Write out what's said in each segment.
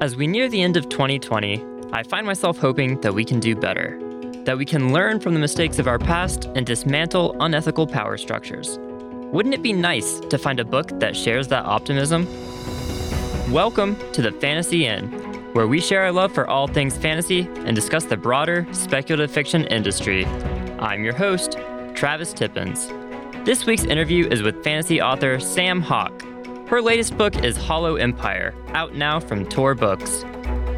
As we near the end of 2020, I find myself hoping that we can do better, that we can learn from the mistakes of our past and dismantle unethical power structures. Wouldn't it be nice to find a book that shares that optimism? Welcome to the Fantasy Inn, where we share our love for all things fantasy and discuss the broader speculative fiction industry. I'm your host, Travis Tippins. This week's interview is with fantasy author Sam Hawke. Her latest book is Hollow Empire, out now from Tor Books.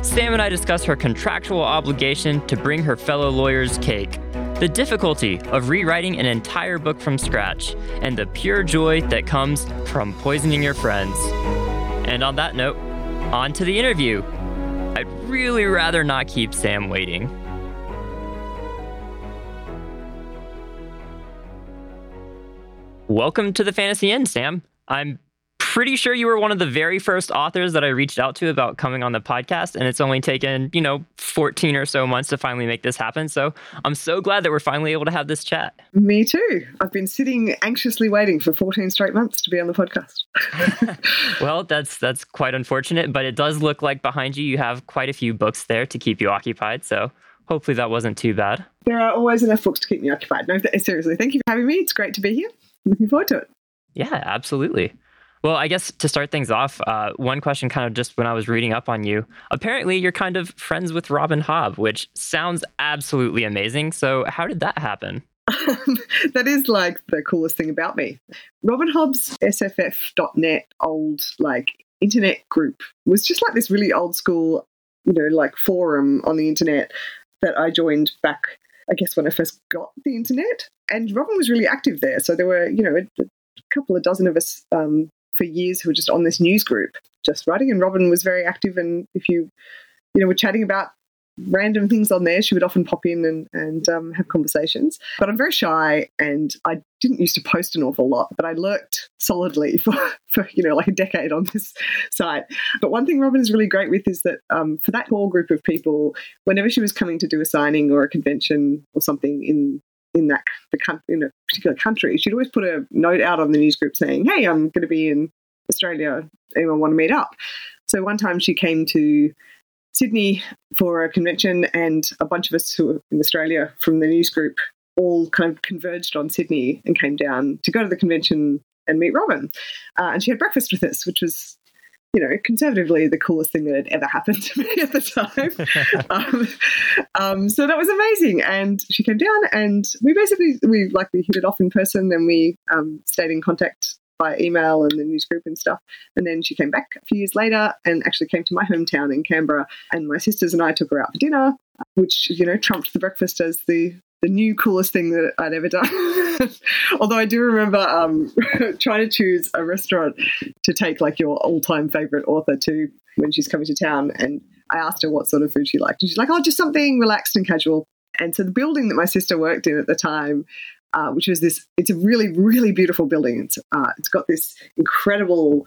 Sam and I discuss her contractual obligation to bring her fellow lawyers cake, the difficulty of rewriting an entire book from scratch, and the pure joy that comes from poisoning your friends. And on that note, on to the interview. I'd really rather not keep Sam waiting. Welcome to the Fantasy Inn, Sam. I'm pretty sure you were one of the very first authors that I reached out to about coming on the podcast, and it's only taken, you know, 14 or so months to finally make this happen. So I'm so glad that we're finally able to have this chat. Me too. I've been sitting anxiously waiting for 14 straight months to be on the podcast. well, that's that's quite unfortunate, but it does look like behind you you have quite a few books there to keep you occupied. So hopefully that wasn't too bad. There are always enough books to keep me occupied. No, seriously, thank you for having me. It's great to be here. looking forward to it. Yeah, absolutely. Well, I guess to start things off, uh, one question kind of just when I was reading up on you, apparently you're kind of friends with Robin Hobb, which sounds absolutely amazing. So, how did that happen? that is like the coolest thing about me. Robin Hobb's SFF.net old like internet group was just like this really old school, you know, like forum on the internet that I joined back, I guess, when I first got the internet. And Robin was really active there. So there were, you know, a, a couple of dozen of us um, for years who were just on this news group just writing. And Robin was very active. And if you, you know, were chatting about random things on there, she would often pop in and, and um, have conversations. But I'm very shy and I didn't used to post an awful lot, but I lurked solidly for, for you know, like a decade on this site. But one thing Robin is really great with is that um, for that whole group of people, whenever she was coming to do a signing or a convention or something in in that the in a particular country, she'd always put a note out on the news group saying, "Hey, I'm going to be in Australia. Anyone want to meet up?" So one time she came to Sydney for a convention, and a bunch of us who were in Australia from the news group all kind of converged on Sydney and came down to go to the convention and meet Robin. Uh, and she had breakfast with us, which was you know, conservatively, the coolest thing that had ever happened to me at the time. um, um, so that was amazing. And she came down, and we basically we like we hit it off in person. Then we um, stayed in contact by email and the news group and stuff. And then she came back a few years later and actually came to my hometown in Canberra. And my sisters and I took her out for dinner, which you know trumped the breakfast as the the new coolest thing that I'd ever done. Although I do remember um, trying to choose a restaurant to take like your all time favorite author to when she's coming to town. And I asked her what sort of food she liked. And she's like, oh, just something relaxed and casual. And so the building that my sister worked in at the time, uh, which was this, it's a really, really beautiful building. It's, uh, it's got this incredible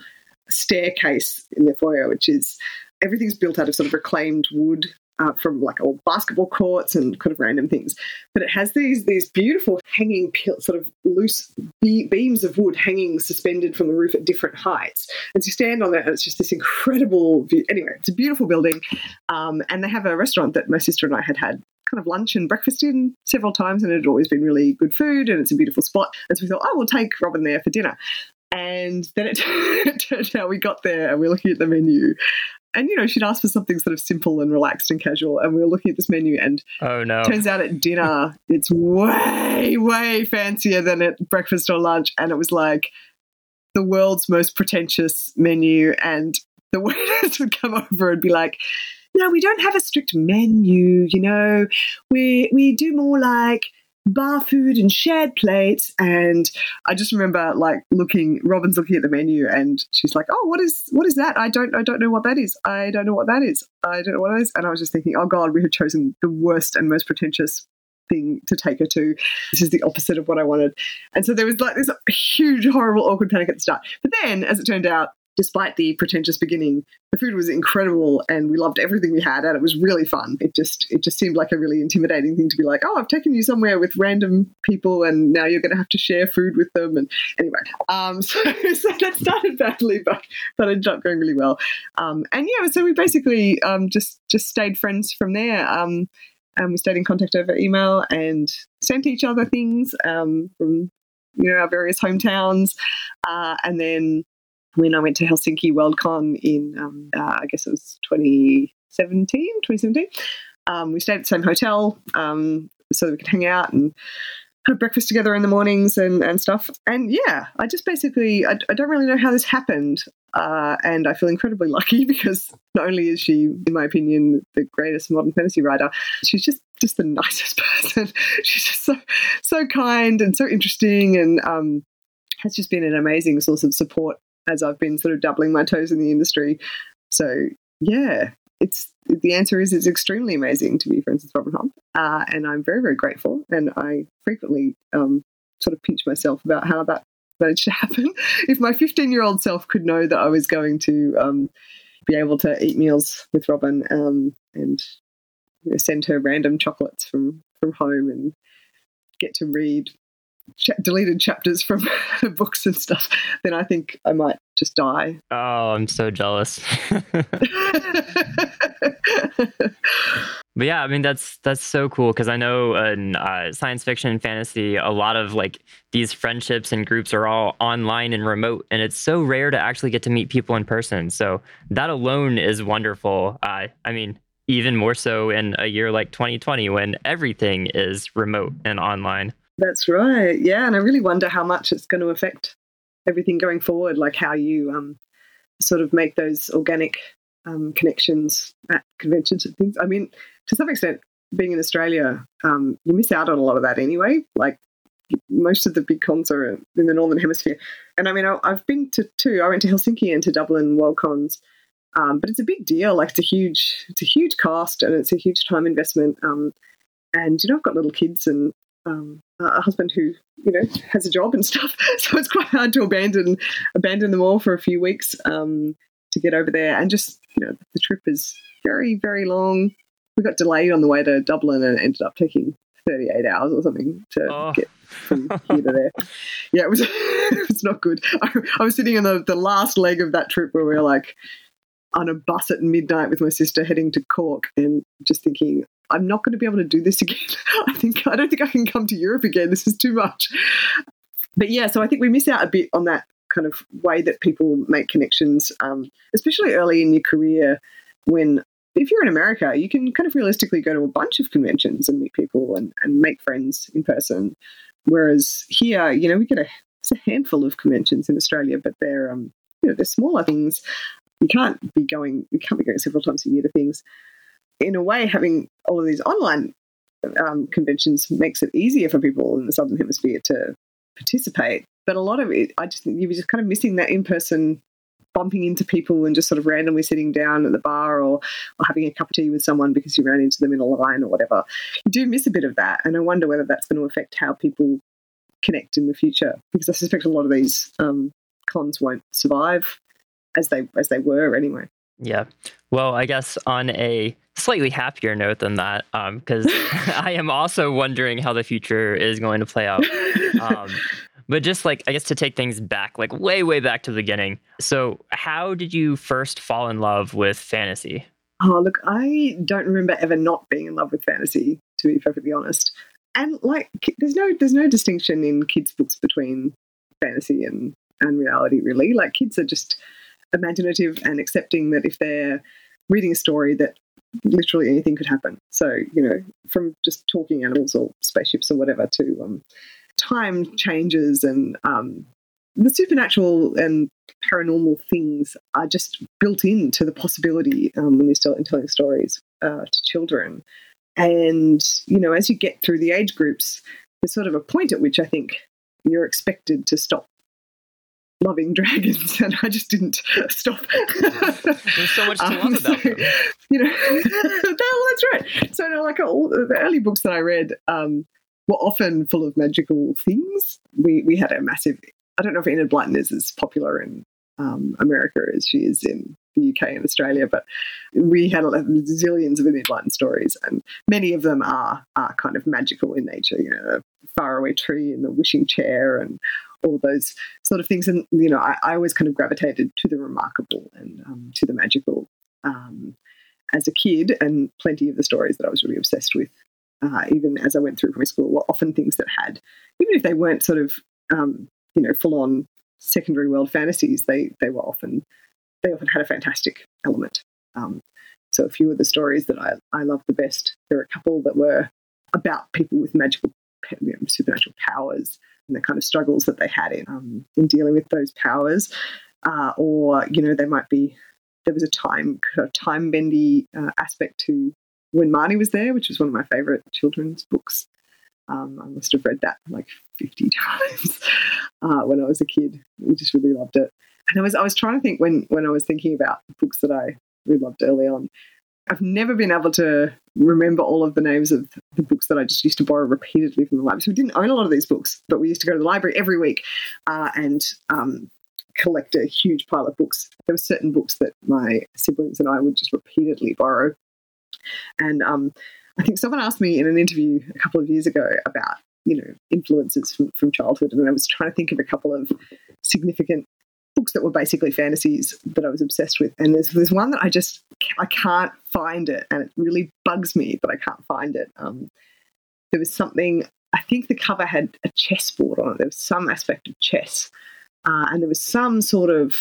staircase in the foyer, which is everything's built out of sort of reclaimed wood uh, from like old basketball courts and kind of random things. But it has these these beautiful hanging sort of loose be- beams of wood hanging suspended from the roof at different heights. And so you stand on that, and it's just this incredible view. Anyway, it's a beautiful building, um, and they have a restaurant that my sister and I had had kind of lunch and breakfast in several times, and it had always been really good food, and it's a beautiful spot. And so we thought, oh, we'll take Robin there for dinner. And then it, it turned out we got there and we're looking at the menu and you know she'd asked for something sort of simple and relaxed and casual and we were looking at this menu and oh no. turns out at dinner it's way way fancier than at breakfast or lunch and it was like the world's most pretentious menu and the waiters would come over and be like no we don't have a strict menu you know? We we do more like bar food and shared plates. And I just remember like looking, Robin's looking at the menu and she's like, Oh, what is what is that? I don't I don't know what that is. I don't know what that is. I don't know what that is. And I was just thinking, oh God, we have chosen the worst and most pretentious thing to take her to. This is the opposite of what I wanted. And so there was like this huge, horrible, awkward panic at the start. But then, as it turned out, despite the pretentious beginning, the food was incredible and we loved everything we had and it was really fun. It just it just seemed like a really intimidating thing to be like, oh, I've taken you somewhere with random people and now you're going to have to share food with them. And anyway, um, so, so that started badly, but but ended up going really well. Um, and yeah, so we basically um, just just stayed friends from there. Um, and we stayed in contact over email and sent each other things um, from you know our various hometowns, uh, and then when I went to Helsinki Worldcon in, um, uh, I guess it was 2017, 2017, um, we stayed at the same hotel um, so we could hang out and have breakfast together in the mornings and, and stuff. And yeah, I just basically, I, I don't really know how this happened. Uh, and I feel incredibly lucky because not only is she, in my opinion, the greatest modern fantasy writer, she's just just the nicest person. she's just so so kind and so interesting, and um, has just been an amazing source of support as I've been sort of doubling my toes in the industry. So yeah, it's the answer is it's extremely amazing to be friends with Robin Hobb, uh, and I'm very very grateful. And I frequently um, sort of pinch myself about how that managed to happen. if my 15 year old self could know that I was going to um, be able to eat meals with Robin um, and you know, send her random chocolates from from home and get to read ch- deleted chapters from books and stuff, then I think I might just die. Oh, I'm so jealous. But yeah, I mean that's that's so cool because I know in uh, science fiction and fantasy, a lot of like these friendships and groups are all online and remote, and it's so rare to actually get to meet people in person. So that alone is wonderful. Uh, I mean, even more so in a year like 2020 when everything is remote and online. That's right. Yeah, and I really wonder how much it's going to affect everything going forward, like how you um, sort of make those organic um, connections at conventions and things. I mean, to some extent, being in Australia, um, you miss out on a lot of that anyway. Like most of the big cons are in the northern hemisphere, and I mean, I, have been to two. I went to Helsinki and to Dublin World Cons, um, but it's a big deal. Like it's a huge, it's a huge cost and it's a huge time investment. Um, and you know, I've got little kids and um, a husband who you know has a job and stuff, so it's quite hard to abandon abandon them all for a few weeks um, to get over there. And just you know, the trip is very very long. We got delayed on the way to Dublin and ended up taking 38 hours or something to oh. get from here to there. Yeah, it was it was not good. I, I was sitting on the, the last leg of that trip where we were like on a bus at midnight with my sister heading to Cork and just thinking, I'm not going to be able to do this again. I think I don't think I can come to Europe again. This is too much. But yeah, so I think we miss out a bit on that kind of way that people make connections, um, especially early in your career when if you're in America, you can kind of realistically go to a bunch of conventions and meet people and, and make friends in person. Whereas here, you know, we get a, a handful of conventions in Australia, but they're um, you know, they're smaller things. You can't be going you can't be going several times a year to things in a way, having all of these online um, conventions makes it easier for people in the southern hemisphere to participate. But a lot of it, I just think you were just kind of missing that in person bumping into people and just sort of randomly sitting down at the bar or, or having a cup of tea with someone because you ran into them in a line or whatever. You do miss a bit of that. And I wonder whether that's going to affect how people connect in the future because I suspect a lot of these um, cons won't survive as they as they were anyway. Yeah. Well, I guess on a slightly happier note than that, because um, I am also wondering how the future is going to play out. Um, but just like, I guess to take things back, like way, way back to the beginning. So, how did you first fall in love with fantasy? Oh, look, I don't remember ever not being in love with fantasy, to be perfectly honest. And like, there's no there's no distinction in kids' books between fantasy and and reality, really. Like, kids are just imaginative and accepting that if they're reading a story that literally anything could happen. So, you know, from just talking animals or spaceships or whatever to um, time changes and um, the supernatural and paranormal things are just built into the possibility um, when you're telling stories uh, to children. And, you know, as you get through the age groups, there's sort of a point at which I think you're expected to stop loving dragons, and I just didn't stop. There's so much to um, love about so, them. You know, that's right. So, like all the early books that I read um, were often full of magical things. We we had a massive. I don't know if Enid Blyton is as popular in um, America as she is in the UK and Australia, but we had zillions of Enid Blyton stories, and many of them are are kind of magical in nature. You know, the faraway tree and the wishing chair, and all those sort of things. And you know, I, I always kind of gravitated to the remarkable and um, to the magical um, as a kid, and plenty of the stories that I was really obsessed with. Uh, even as I went through primary school, were often things that had, even if they weren't sort of, um, you know, full on secondary world fantasies, they they were often they often had a fantastic element. Um, so a few of the stories that I, I love the best, there are a couple that were about people with magical, you know, supernatural powers and the kind of struggles that they had in um, in dealing with those powers, uh, or you know they might be there was a time kind of time bendy uh, aspect to when Marnie was there, which was one of my favorite children's books. Um, I must have read that like 50 times uh, when I was a kid. We just really loved it. And I was I was trying to think when when I was thinking about books that I really loved early on. I've never been able to remember all of the names of the books that I just used to borrow repeatedly from the library. So we didn't own a lot of these books, but we used to go to the library every week uh, and um, collect a huge pile of books. There were certain books that my siblings and I would just repeatedly borrow. And um, I think someone asked me in an interview a couple of years ago about you know influences from, from childhood, and I was trying to think of a couple of significant books that were basically fantasies that I was obsessed with. And there's there's one that I just I can't find it, and it really bugs me, that I can't find it. Um, there was something. I think the cover had a chessboard on it. There was some aspect of chess, uh, and there was some sort of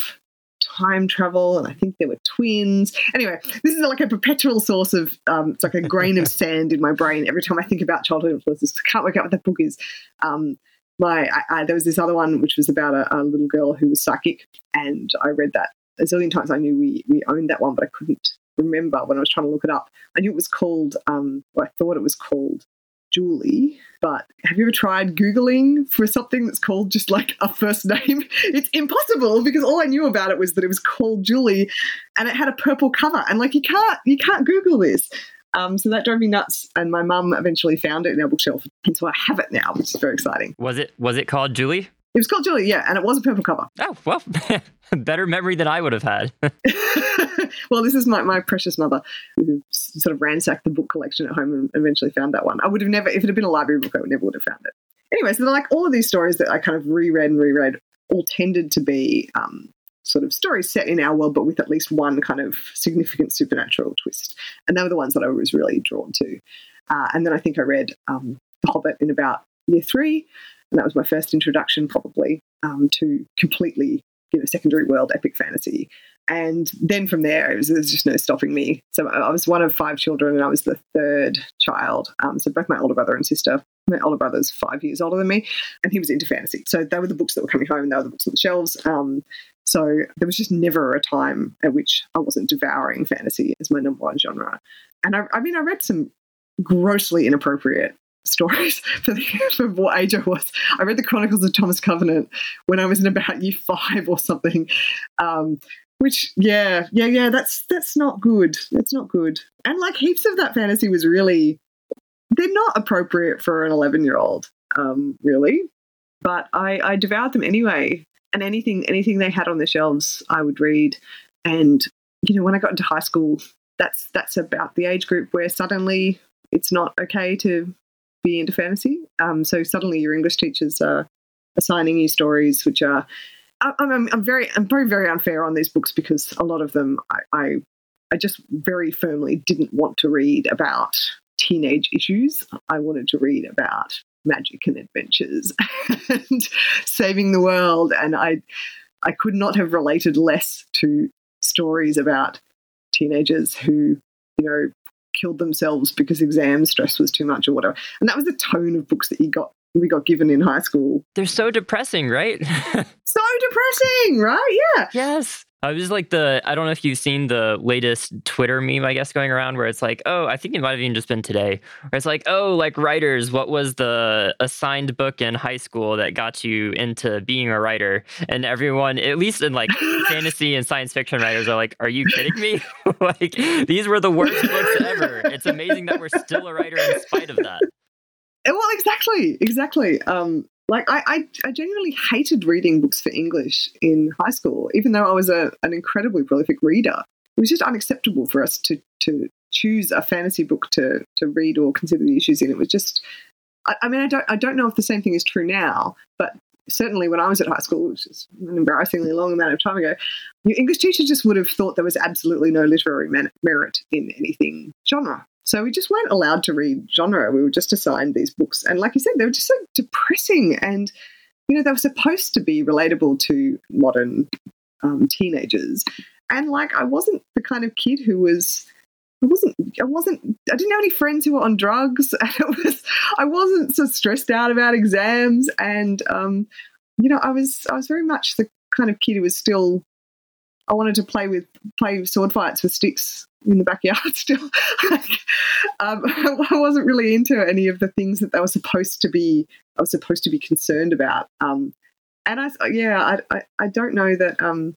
time travel, and I think there were twins. Anyway, this is like a perpetual source of um, it's like a grain of sand in my brain every time I think about childhood influences. I can't work out what that book is. Um, my I, I, there was this other one which was about a, a, little girl who was psychic, and I read that a zillion times. I knew we we owned that one, but I couldn't remember when I was trying to look it up. I knew it was called. Um, well, I thought it was called Julie. But have you ever tried Googling for something that's called just like a first name? It's impossible because all I knew about it was that it was called Julie and it had a purple cover. And like you can't you can't Google this. Um, so that drove me nuts, and my mum eventually found it in our bookshelf, and so I have it now, which is very exciting. Was it was it called Julie? It was called Julie, yeah, and it was a purple cover. Oh well, better memory than I would have had. well, this is my, my precious mother who sort of ransacked the book collection at home and eventually found that one. I would have never, if it had been a library book, I would never would have found it. Anyway, so like all of these stories that I kind of reread and reread all tended to be um, sort of stories set in our world, but with at least one kind of significant supernatural twist. And they were the ones that I was really drawn to. Uh, and then I think I read um, The Hobbit in about year three, and that was my first introduction, probably, um, to completely you know secondary world epic fantasy. And then from there, it was, there was just no stopping me. So I was one of five children, and I was the third child. Um, so both my older brother and sister my older brother's five years older than me, and he was into fantasy. So they were the books that were coming home, and they were the books on the shelves. Um, so there was just never a time at which I wasn't devouring fantasy as my number one genre. And I, I mean, I read some grossly inappropriate stories for, the, for what age I was. I read the Chronicles of Thomas Covenant when I was in about year five or something. Um, which, yeah, yeah, yeah, that's that's not good. That's not good. And like heaps of that fantasy was really, they're not appropriate for an eleven-year-old, um, really. But I, I devoured them anyway and anything anything they had on the shelves I would read. And you know, when I got into high school, that's that's about the age group where suddenly it's not okay to be into fantasy. Um, so suddenly your English teachers are assigning you stories which are I'm, I'm, very I'm very very unfair on these books because a lot of them I, I I just very firmly didn't want to read about teenage issues. I wanted to read about magic and adventures and saving the world. And I, I could not have related less to stories about teenagers who, you know, killed themselves because exam stress was too much or whatever. And that was the tone of books that you got we got given in high school. They're so depressing, right? so depressing, right? Yeah. Yes. I was like the I don't know if you've seen the latest Twitter meme, I guess, going around where it's like, oh, I think it might have even just been today. Where it's like, oh, like writers, what was the assigned book in high school that got you into being a writer? And everyone, at least in like fantasy and science fiction writers, are like, are you kidding me? like these were the worst books ever. It's amazing that we're still a writer in spite of that. Well, exactly, exactly. Um, Like I, I, I genuinely hated reading books for English in high school, even though I was a, an incredibly prolific reader. It was just unacceptable for us to to choose a fantasy book to to read or consider the issues in. It was just I, I mean I don't I don't know if the same thing is true now, but certainly when I was at high school, which is an embarrassingly long amount of time ago, your English teacher just would have thought there was absolutely no literary merit in anything genre. So we just weren't allowed to read genre. We were just assigned these books. And like you said, they were just so depressing. And, you know, they were supposed to be relatable to modern um, teenagers. And like, I wasn't the kind of kid who was. I wasn't. I wasn't. I didn't have any friends who were on drugs. And it was. I wasn't so stressed out about exams, and um, you know, I was. I was very much the kind of kid who was still. I wanted to play with play sword fights with sticks in the backyard still. um, I wasn't really into any of the things that they were supposed to be. I was supposed to be concerned about. Um, and I, yeah, I, I, I, don't know that um,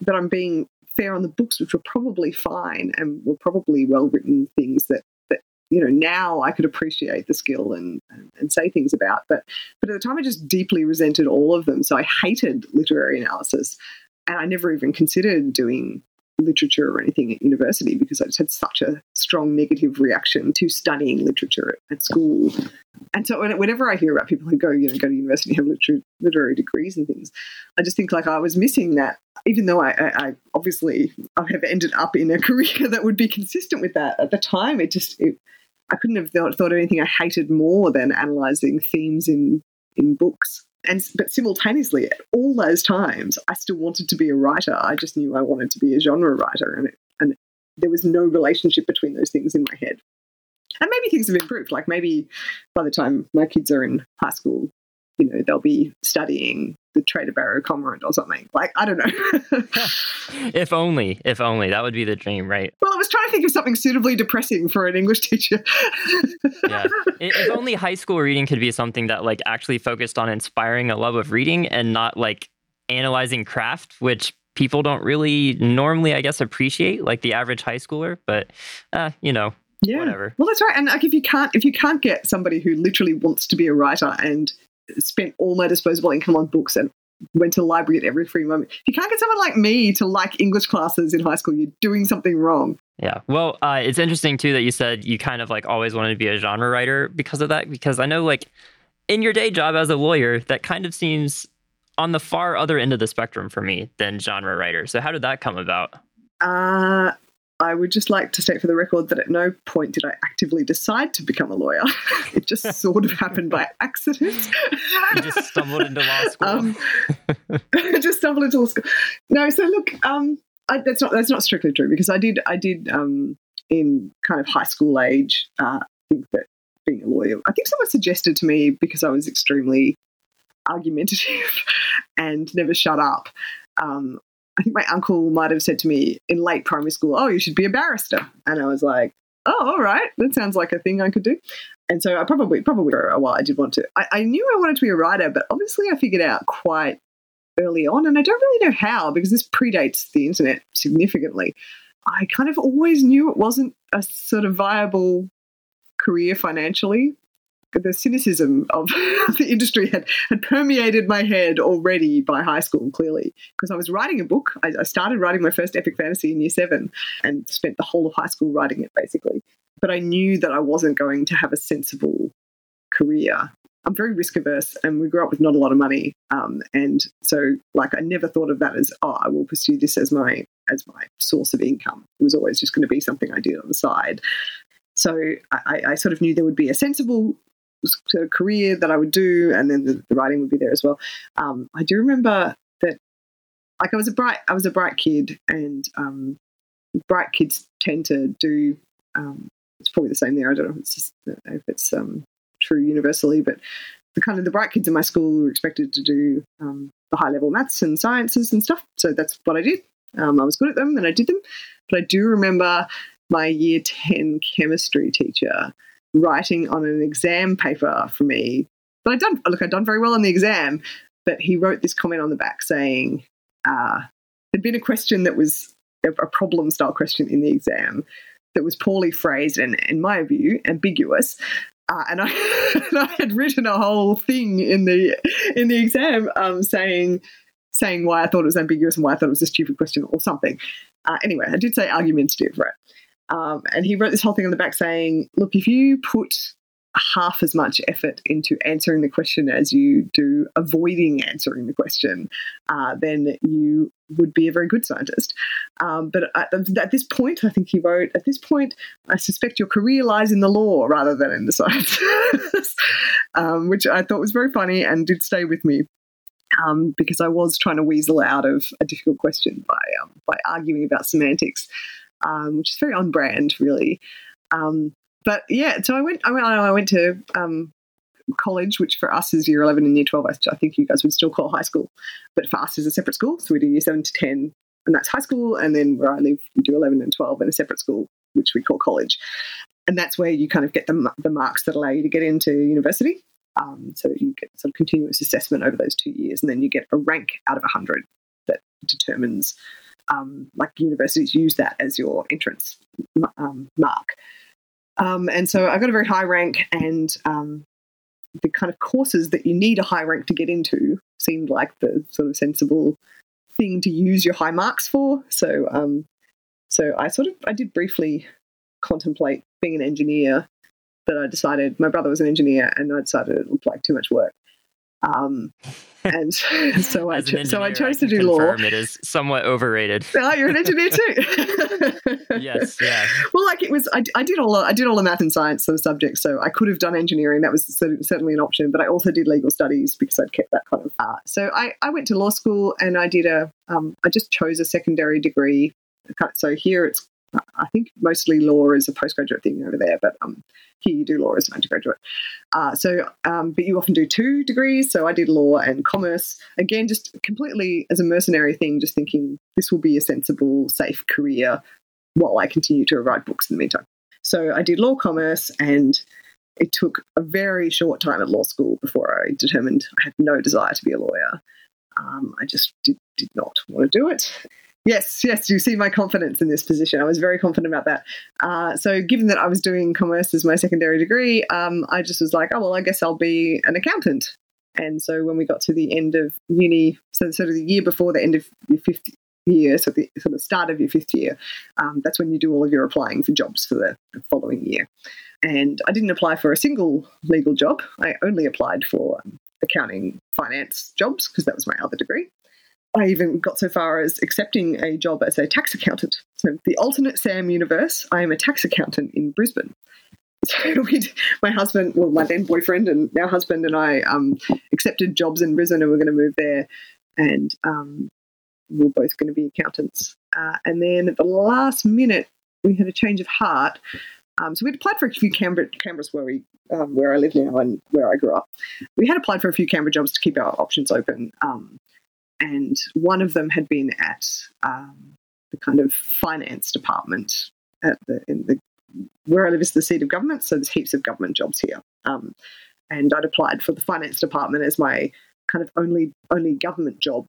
that I'm being fair on the books, which were probably fine and were probably well written things that that you know now I could appreciate the skill and, and and say things about. But but at the time, I just deeply resented all of them. So I hated literary analysis, and I never even considered doing literature or anything at university because I just had such a strong negative reaction to studying literature at, school. And so whenever I hear about people who go, you know, go to university have literary, literary degrees and things, I just think like I was missing that. Even though I, I, I obviously I have ended up in a career that would be consistent with that at the time, it just it, I couldn't have thought, thought of anything I hated more than analyzing themes in in books and but simultaneously at all those times i still wanted to be a writer. I just knew i wanted to be a genre writer and it, and there was no relationship between those things in my head. And maybe things have improved like maybe by the time my kids are in high school you know they'll be studying the Traitor Baru Cormorant or something. Like, I don't know. if only, if only. That would be the dream, right? Well, I was trying to think of something suitably depressing for an English teacher. yeah. If only high school reading could be something that, like, actually focused on inspiring a love of reading and not, like, analyzing craft, which people don't really normally, I guess, appreciate, like the average high schooler. But, uh, you know, yeah. whatever. Well, that's right. And like, if you can't, if you can't get somebody who literally wants to be a writer and spent all my disposable income on books and went to the library at every free moment. If you can't get someone like me to like English classes in high school, you're doing something wrong. Yeah. Well, uh, it's interesting too that you said you kind of like always wanted to be a genre writer because of that. Because I know, like, in your day job as a lawyer, that kind of seems on the far other end of the spectrum for me than genre writer. So, how did that come about? Uh, I would just like to state for the record that at no point did I actively decide to become a lawyer. it just sort of happened by accident. you just stumbled into law school. Um, just stumbled into law school. No, so look, um, I, that's not that's not strictly true because I did I did um, in kind of high school age uh, think that being a lawyer. I think someone suggested to me because I was extremely argumentative and never shut up. Um, I think my uncle might have said to me in late primary school, "Oh, you should be a barrister," and I was like, "Oh, all right, that sounds like a thing I could do." And so I probably, probably for a while, I did want to. I, I knew I wanted to be a writer, but obviously I figured out quite early on, and I don't really know how because this predates the internet significantly. I kind of always knew it wasn't a sort of viable career financially the cynicism of the industry had, had permeated my head already by high school, clearly, because I was writing a book. I, I, started writing my first epic fantasy in year seven and spent the whole of high school writing it, basically. But I knew that I wasn't going to have a sensible career. I'm very risk averse, and we grew up with not a lot of money, um, and so like I never thought of that as oh, I will pursue this as my as my source of income. It was always just going to be something I did on the side. So I, I, sort of knew there would be a sensible career that I would do, and then the, the writing would be there as well. Um, I do remember that, like, I was a bright, I was a bright kid, and um, bright kids tend to do. Um, it's probably the same there. I don't know if it's just, if it's um, true universally, but the kind of the bright kids in my school were expected to do um, the high level maths and sciences and stuff. So that's what I did. Um, I was good at them, and I did them. But I do remember my year ten chemistry teacher writing on an exam paper for me. But I done look, I'd done very well on the exam. But he wrote this comment on the back saying uh, there'd been a question that was a problem style question in the exam that was poorly phrased and, in my view, ambiguous. Uh, and, I, and I had written a whole thing in the in the exam um, saying saying why I thought it was ambiguous and why I thought it was a stupid question or something. Uh, anyway, I did say argumentative, right? Um, and he wrote this whole thing on the back saying, look, if you put half as much effort into answering the question as you do avoiding answering the question, uh, then you would be a very good scientist. Um, but at, at, this point, I think he wrote, at this point, I suspect your career lies in the law rather than in the science, um, which I thought was very funny and did stay with me. Um, because I was trying to weasel out of a difficult question by um, by arguing about semantics, um, which is very on brand, really. Um, but yeah, so I went. I went. I went to um, college, which for us is year eleven and year twelve. I think you guys would still call high school, but for us is a separate school. So we do year seven to ten, and that's high school. And then where I live, we do eleven and twelve in a separate school, which we call college. And that's where you kind of get the the marks that allow you to get into university. Um, so you get of continuous assessment over those two years, and then you get a rank out of hundred that determines. Um, like universities use that as your entrance um, mark. Um, and so I got a very high rank, and um, the kind of courses that you need a high rank to get into seemed like the sort of sensible thing to use your high marks for. So, um, so I sort of I did briefly contemplate being an engineer, but I decided my brother was an engineer, and I decided it looked like too much work. Um, and so I cho- so I chose to do law. It is somewhat overrated. Oh, you're an engineer too. yes, yeah. Well, like it was, I, I did all I did all the math and science sort of subjects, so I could have done engineering. That was certainly an option, but I also did legal studies because I'd kept that kind of art. So I, I went to law school and I did a um, I just chose a secondary degree. So here it's I think mostly law is a postgraduate thing over there, but um, here you do law as an undergraduate. Uh, so, um, but you often do two degrees. So I did law and commerce. Again, just completely as a mercenary thing, just thinking this will be a sensible, safe career while I continue to write books in the meantime. So I did law, commerce, and it took a very short time at law school before I determined I had no desire to be a lawyer. Um, I just did, did not want to do it. Yes, yes, you see my confidence in this position. I was very confident about that. Uh, so, given that I was doing commerce as my secondary degree, um, I just was like, oh, well, I guess I'll be an accountant. And so, when we got to the end of uni, so sort of the year before the end of your fifth year, so the sort of start of your fifth year, um, that's when you do all of your applying for jobs for the, following year. And I didn't apply for a single legal job. I only applied for um, accounting, finance jobs because that was my other degree. I even got so far as accepting a job as a tax accountant. So, the alternate Sam universe, I am a tax accountant in Brisbane. So we, my husband, well, my then boyfriend and now husband and I um, accepted jobs in Brisbane and we're going to move there. And um, we're both going to be accountants. Uh, and then at the last minute, we had a change of heart. Um, so we'd applied for a few Canberra, Canberra's where we, um, where I live now and where I grew up. We had applied for a few Canberra jobs to keep our options open. Um, and one of them had been at um, the kind of finance department at the in the where I live is the seat of government, so there's heaps of government jobs here. Um, and I'd applied for the finance department as my kind of only only government job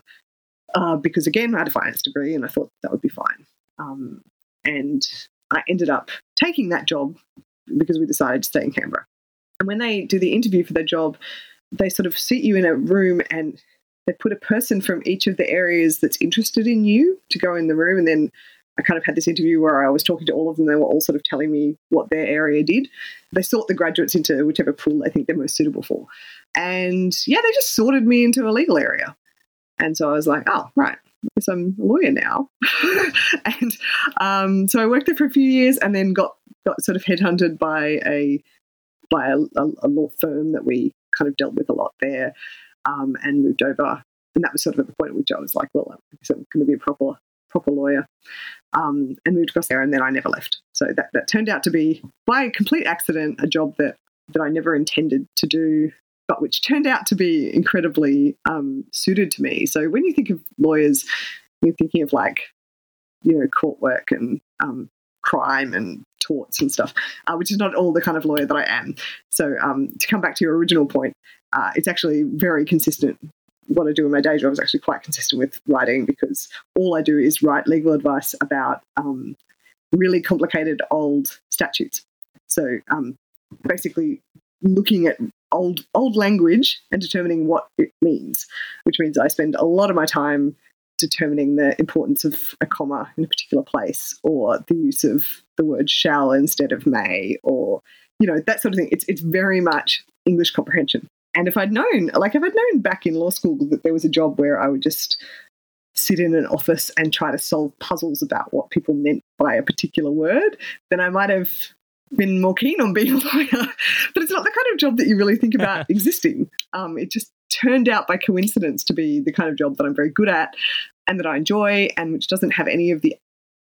uh, because again I had a finance degree and I thought that would be fine. Um, and I ended up taking that job because we decided to stay in Canberra. And when they do the interview for the job, they sort of sit you in a room and they put a person from each of the areas that's interested in you to go in the room and then I kind of had this interview where I was talking to all of them. They were all sort of telling me what their area did. They sort the graduates into whichever pool they think they're most suitable for. And yeah, they just sorted me into a legal area. And so I was like, oh, right, I guess I'm a lawyer now. and um, so I worked there for a few years and then got, got sort of headhunted by a by a, a law firm that we kind of dealt with a lot there um, and moved over. And that was sort of at the point at which I was like, well, I'm going to be a proper proper lawyer, um, and moved across there. And then I never left. So that, that turned out to be, by complete accident, a job that that I never intended to do, but which turned out to be incredibly um, suited to me. So when you think of lawyers, you're thinking of like, you know, court work and um, crime and torts and stuff, uh, which is not all the kind of lawyer that I am. So um, to come back to your original point, uh, it's actually very consistent. What I do in my day job is actually quite consistent with writing because all I do is write legal advice about um, really complicated old statutes. So um, basically, looking at old old language and determining what it means, which means I spend a lot of my time determining the importance of a comma in a particular place or the use of the word shall instead of may or you know that sort of thing. It's it's very much english comprehension. And if i'd known like if i'd known back in law school that there was a job where i would just sit in an office and try to solve puzzles about what people meant by a particular word then i might have been more keen on being a lawyer. But it's not the kind of job that you really think about existing. Um, it just turned out by coincidence to be the kind of job that i'm very good at and that I enjoy and which doesn't have any of the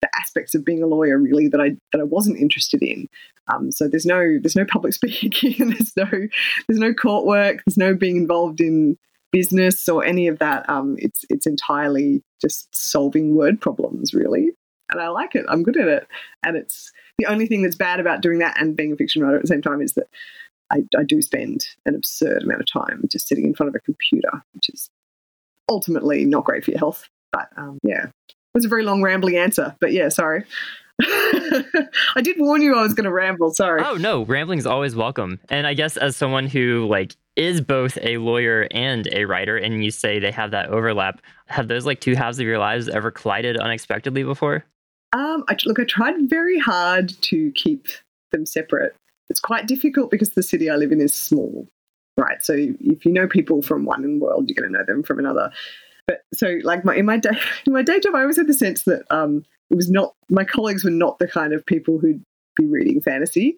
the aspects of being a lawyer really that I that I wasn't interested in. Um, so there's no there's no public speaking, there's no there's no court work, there's no being involved in business or any of that. Um, it's it's entirely just solving word problems really, and I like it. I'm good at it, and it's the only thing that's bad about doing that and being a fiction writer at the same time is that I, I do spend an absurd amount of time just sitting in front of a computer, which is ultimately not great for your health. But um, yeah, it was a very long, rambling answer. But yeah, sorry. I did warn you I was going to ramble. Sorry. Oh no, rambling is always welcome. And I guess as someone who like is both a lawyer and a writer, and you say they have that overlap, have those like two halves of your lives ever collided unexpectedly before? Um, I, look, I tried very hard to keep them separate. It's quite difficult because the city I live in is small, right? So if you know people from one world, you're going to know them from another. But so, like my in my day in my day job, I always had the sense that um, it was not my colleagues were not the kind of people who'd be reading fantasy.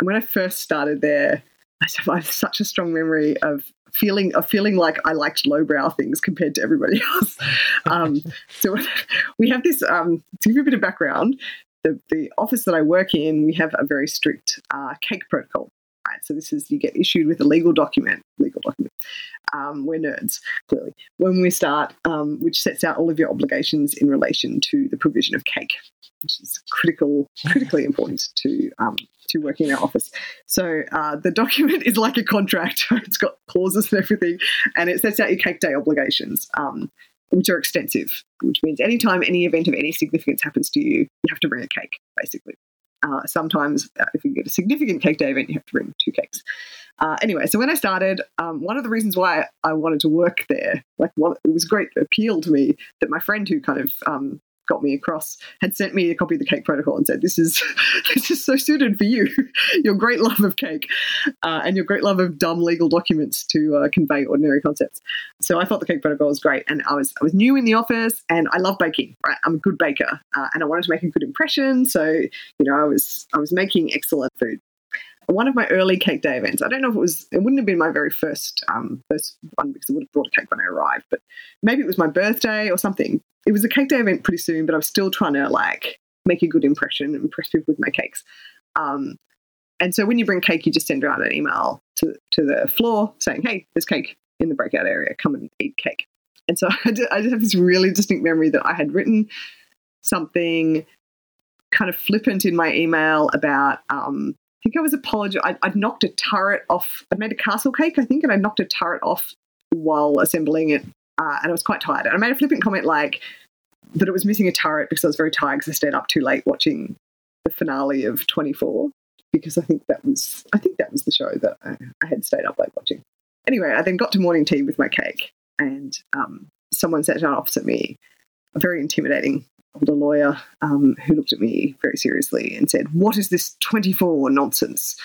And when I first started there, I have such a strong memory of feeling of feeling like I liked lowbrow things compared to everybody else. Um, so we have this. Um, to give you a bit of background, the, the office that I work in, we have a very strict uh, cake protocol. Right, so this is you get issued with a legal document, legal document, um, we're nerds, clearly, when we start, um, which sets out all of your obligations in relation to the provision of cake, which is critical, critically important to um, to working in our office. So uh, the document is like a contract; it's got clauses and everything, and it sets out your cake day obligations. Um, which are extensive, which means anytime any event of any significance happens to you, you have to bring a cake, basically. Uh, sometimes, uh, if you get a significant cake day event, you have to bring two cakes. Uh, anyway, so when I started, um, one of the reasons why I wanted to work there, like one, it was great appeal to me that my friend who kind of um, got me across had sent me a copy of the cake protocol and said this is this is so suited for you your great love of cake uh, and your great love of dumb legal documents to uh, convey ordinary concepts. So i thought the cake protocol was great and i was i was new in the office and i love baking right? I'm a good baker uh, and i wanted to make a good impression so you know i was i was making excellent food one of my early cake day events. I don't know if it was, it wouldn't have been my very first um, first one because I would have brought a cake when I arrived, but maybe it was my birthday or something. It was a cake day event pretty soon, but I was still trying to like make a good impression and impress people with my cakes. Um, and so when you bring cake, you just send around an email to, to the floor saying, hey, there's cake in the breakout area, come and eat cake. And so I just, I just have this really distinct memory that I had written something kind of flippant in my email about um, think I was apologizing. I'd, knocked a turret off. I'd made a castle cake, I think, and I knocked a turret off while assembling it. Uh, and I was quite tired. And I made a flippant comment like that it was missing a turret because I was very tired because I stayed up too late watching the finale of 24 because I think that was I think that was the show that I, I had stayed up late watching. Anyway, I then got to morning tea with my cake, and um, someone sat down opposite me, very intimidating older lawyer um, who looked at me very seriously and said, What is this 24 nonsense?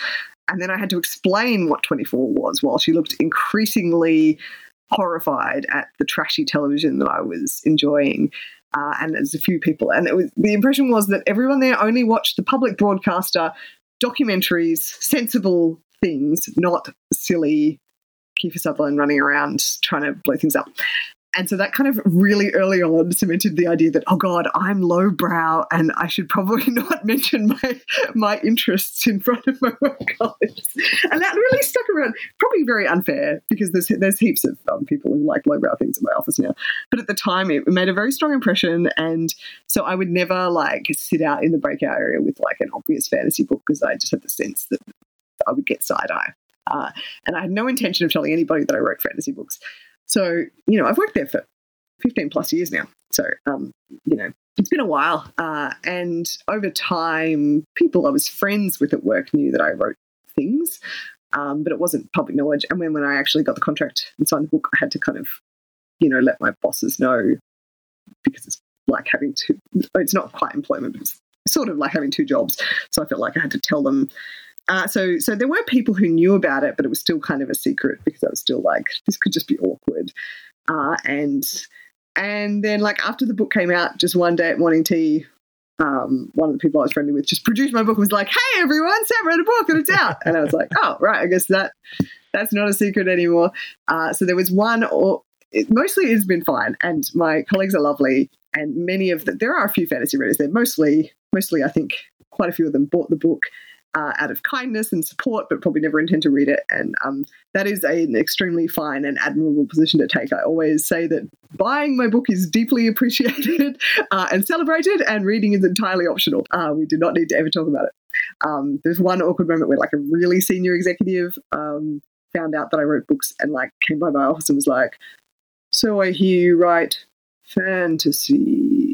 And then I had to explain what 24 was while she looked increasingly horrified at the trashy television that I was enjoying. Uh, and there's a few people, and was, the impression was that everyone there only watched the public broadcaster documentaries, sensible things, not silly Kiefer Sutherland running around trying to blow things up. And so that kind of really early on cemented the idea that, oh God, I'm lowbrow and I should probably not mention my my interests in front of my work colleagues. And that really stuck around. Probably very unfair because there's there's heaps of um, people who like lowbrow things in my office now. But at the time, it made a very strong impression. And so I would never like sit out in the breakout area with like an obvious fantasy book because I just had the sense that I would get side eye. Uh, and I had no intention of telling anybody that I wrote fantasy books. So, you know, I've worked there for 15 plus years now. So, um, you know, it's been a while. Uh, and over time, people I was friends with at work knew that I wrote things. um, but it wasn't public knowledge. And when when I actually got the contract and signed the book, I had to kind of, you know, let my bosses know because it's like having two. It's not quite employment, but it's sort of like having two jobs. So I felt like I had to tell them. Uh, so, so there were people who knew about it, but it was still kind of a secret because I was still like, this could just be awkward. Uh, and and then, like after the book came out, just one day at morning tea, um, one of the people I was friendly with just produced my book and was like, "Hey everyone, Sam wrote a book and it's out." And I was like, "Oh right, I guess that that's not a secret anymore." Uh, so there was one, or it, mostly it's been fine, and my colleagues are lovely, and many of the, there are a few fantasy readers there. Mostly, mostly I think quite a few of them bought the book uh, out of kindness and support, but probably never intend to read it. And um, that is a, an extremely fine and admirable position to take. I always say that buying my book is deeply appreciated uh, and celebrated, and reading is entirely optional. Uh, we do not need to ever talk about it. Um, there's one awkward moment where, like, a really senior executive um, found out that I wrote books and, like, came by my office and was like, "So I hear you write fantasy."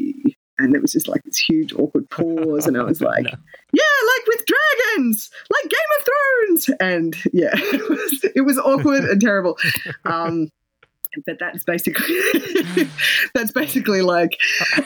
And it was just like this huge awkward pause, and I was like, no. "Yeah, like with dragons, like Game of Thrones." And yeah, it was, it was awkward and terrible. Um, but that's basically that's basically like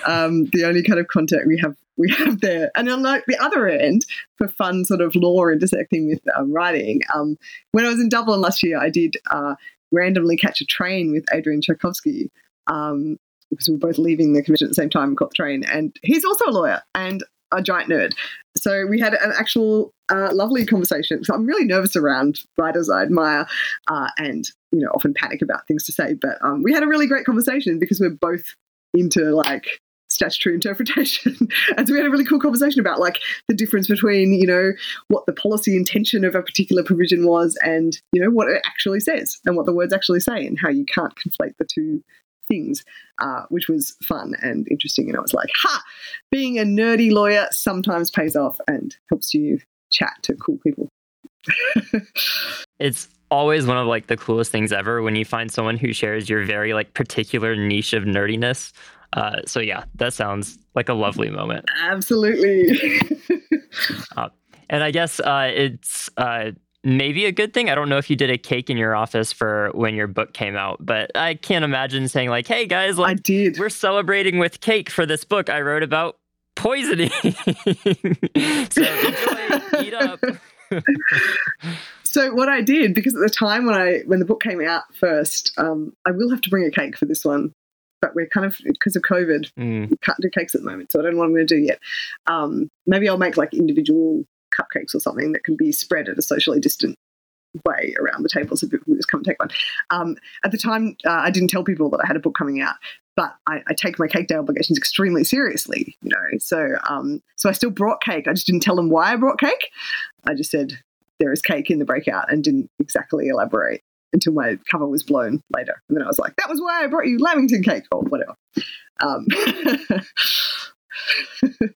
um, the only kind of contact we have we have there. And on like the other end, for fun sort of law intersecting with um, writing, um, when I was in Dublin last year, I did uh, randomly catch a train with Adrian Tchaikovsky. Um, because we were both leaving the convention at the same time and caught the train. And he's also a lawyer and a giant nerd. So we had an actual uh, lovely conversation. So I'm really nervous around writers I admire uh, and, you know, often panic about things to say. But um, we had a really great conversation because we're both into like statutory interpretation. and so we had a really cool conversation about like the difference between, you know, what the policy intention of a particular provision was and, you know, what it actually says and what the words actually say and how you can't conflate the two things, uh, which was fun and interesting. And I was like, ha, being a nerdy lawyer sometimes pays off and helps you chat to cool people. it's always one of like the coolest things ever when you find someone who shares your very like particular niche of nerdiness. Uh, so yeah, that sounds like a lovely moment. Absolutely. uh, and I guess uh, it's uh, maybe a good thing. I don't know if you did a cake in your office for when your book came out, but I can't imagine saying like, "Hey guys, like, I did. We're celebrating with cake for this book I wrote about poisoning." so enjoy, eat up. so what I did, because at the time when I when the book came out first, um, I will have to bring a cake for this one. But we're kind of because of COVID, mm. we can't do cakes at the moment, so I don't know what I'm going to do yet. Um, maybe I'll make like individual cupcakes or something that can be spread at a socially distant way around the table so people can just come take one. Um, at the time, uh, I didn't tell people that I had a book coming out, but I, I, take my cake day obligations extremely seriously, you know. So, um, so I still brought cake. I just didn't tell them why I brought cake. I just said there is cake in the breakout and didn't exactly elaborate until my cover was blown later. And then I was like, that was why I brought you Lamington cake or whatever. Um,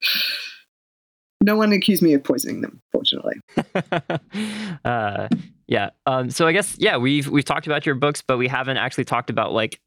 no one accused me of poisoning them, fortunately. uh, yeah. Um, so I guess yeah, we've we've talked about your books, but we haven't actually talked about like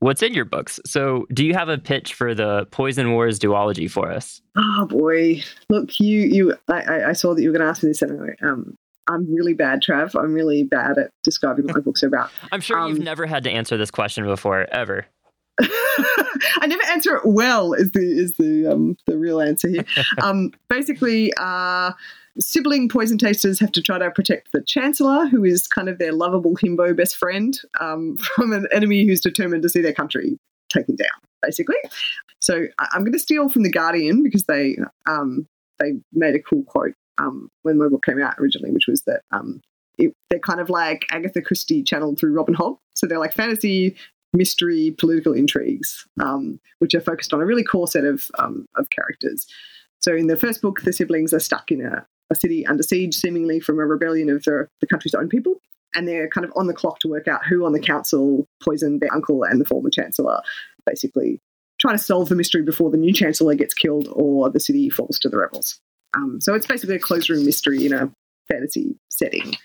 what's in your books. So do you have a pitch for the Poison Wars duology for us? Oh boy, look, you you I, I saw that you were going to ask me this anyway. Um, I'm really bad, Trav. I'm really bad at describing what my books are about. I'm sure um, you've never had to answer this question before, ever. I never answer it well. Is the is the um, the real answer here? Um, basically, uh, sibling poison tasters have to try to protect the chancellor, who is kind of their lovable himbo best friend, um, from an enemy who's determined to see their country taken down. Basically, so I'm going to steal from the Guardian because they um, they made a cool quote um, when my book came out originally, which was that um, it, they're kind of like Agatha Christie channeled through Robin Hobb. So they're like fantasy mystery political intrigues, um, which are focused on a really core set of, um, of characters. So in the first book, the siblings are stuck in a, a city under siege, seemingly from a rebellion of the, the country's own people. And they're kind of on the clock to work out who on the council poisoned their uncle and the former chancellor, basically trying to solve the mystery before the new chancellor gets killed or the city falls to the rebels. Um, so it's basically a closed room mystery in a fantasy setting.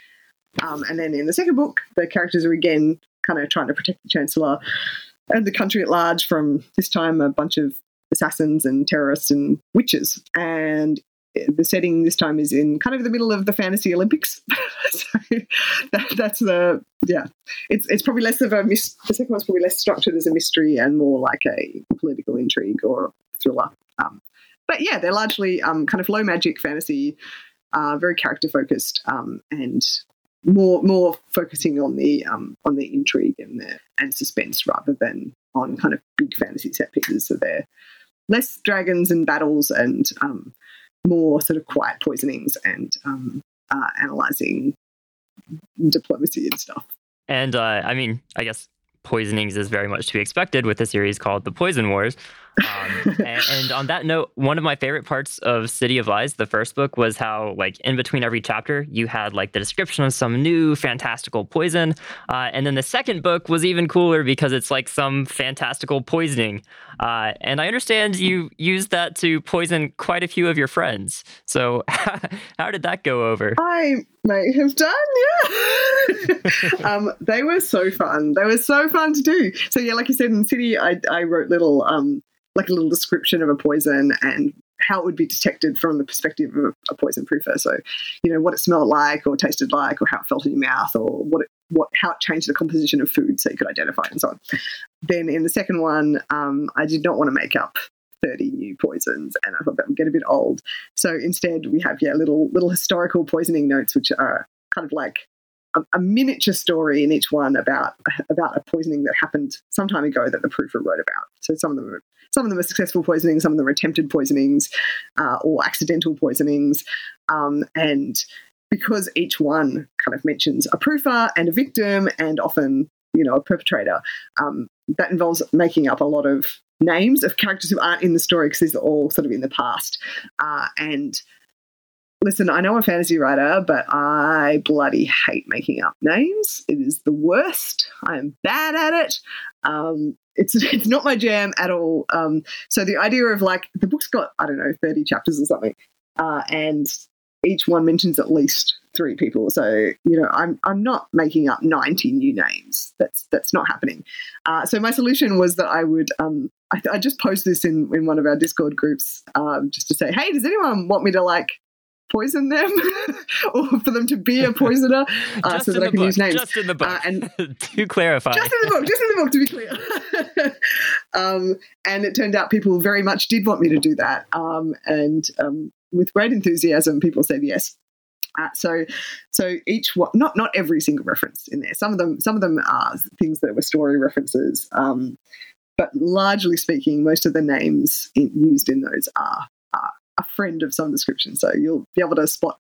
Um, and then in the second book, the characters are again kind of trying to protect the Chancellor and the country at large from this time a bunch of assassins and terrorists and witches. And the setting this time is in kind of the middle of the fantasy Olympics. so that, that's the yeah. It's it's probably less of a mis- the second one's probably less structured as a mystery and more like a political intrigue or thriller. Um, but yeah, they're largely um, kind of low magic fantasy, uh, very character focused, um, and more more focusing on the um, on the intrigue and the and suspense rather than on kind of big fantasy set pieces. So they're less dragons and battles and um, more sort of quiet poisonings and um, uh, analyzing diplomacy and stuff. And uh, I mean, I guess poisonings is very much to be expected with a series called The Poison Wars. Um, and, and, on that note, one of my favorite parts of City of Lies, the first book, was how like in between every chapter you had like the description of some new fantastical poison, uh, and then the second book was even cooler because it's like some fantastical poisoning. Uh, and I understand you used that to poison quite a few of your friends. So how did that go over? I may have done, yeah. um, they were so fun. They were so fun to do. So yeah, like you said in City, I, I wrote little um, like a little description of a poison and how it would be detected from the perspective of a poison proofer. So, you know, what it smelled like or tasted like or how it felt in your mouth or what it, what how it changed the composition of food so you could identify and so on. Then in the second one, um, I did not want to make up 30 new poisons and I thought that would get a bit old. So instead we have yeah little little historical poisoning notes which are kind of like a, miniature story in each one about about a poisoning that happened some time ago that the proofer wrote about. So some of them are some of them are successful poisonings, some of them are attempted poisonings uh, or accidental poisonings, um, and because each one kind of mentions a proofer and a victim and often you know a perpetrator, um, that involves making up a lot of names of characters who aren't in the story because these are all sort of in the past uh, and Listen, I know I'm a fantasy writer, but I bloody hate making up names. It is the worst. I am bad at it. Um, it's it's not my jam at all. Um, so the idea of like the book's got I don't know thirty chapters or something, uh, and each one mentions at least three people. So you know I'm I'm not making up ninety new names. That's that's not happening. Uh, so my solution was that I would um, I, I, just post this in in one of our Discord groups um, just to say, hey, does anyone want me to like poison them or for them to be a poisoner uh, so that I can book, use names. Just in the book. Uh, and to clarify. Just in the book, just in the book to be clear. um, and it turned out people very much did want me to do that. Um, and um, with great enthusiasm, people said yes. Uh, so, so each one, not not every single reference in there. Some of them, some of them are things that were story references. Um, but largely speaking, most of the names in, used in those are, are a friend of some description. So you'll be able to spot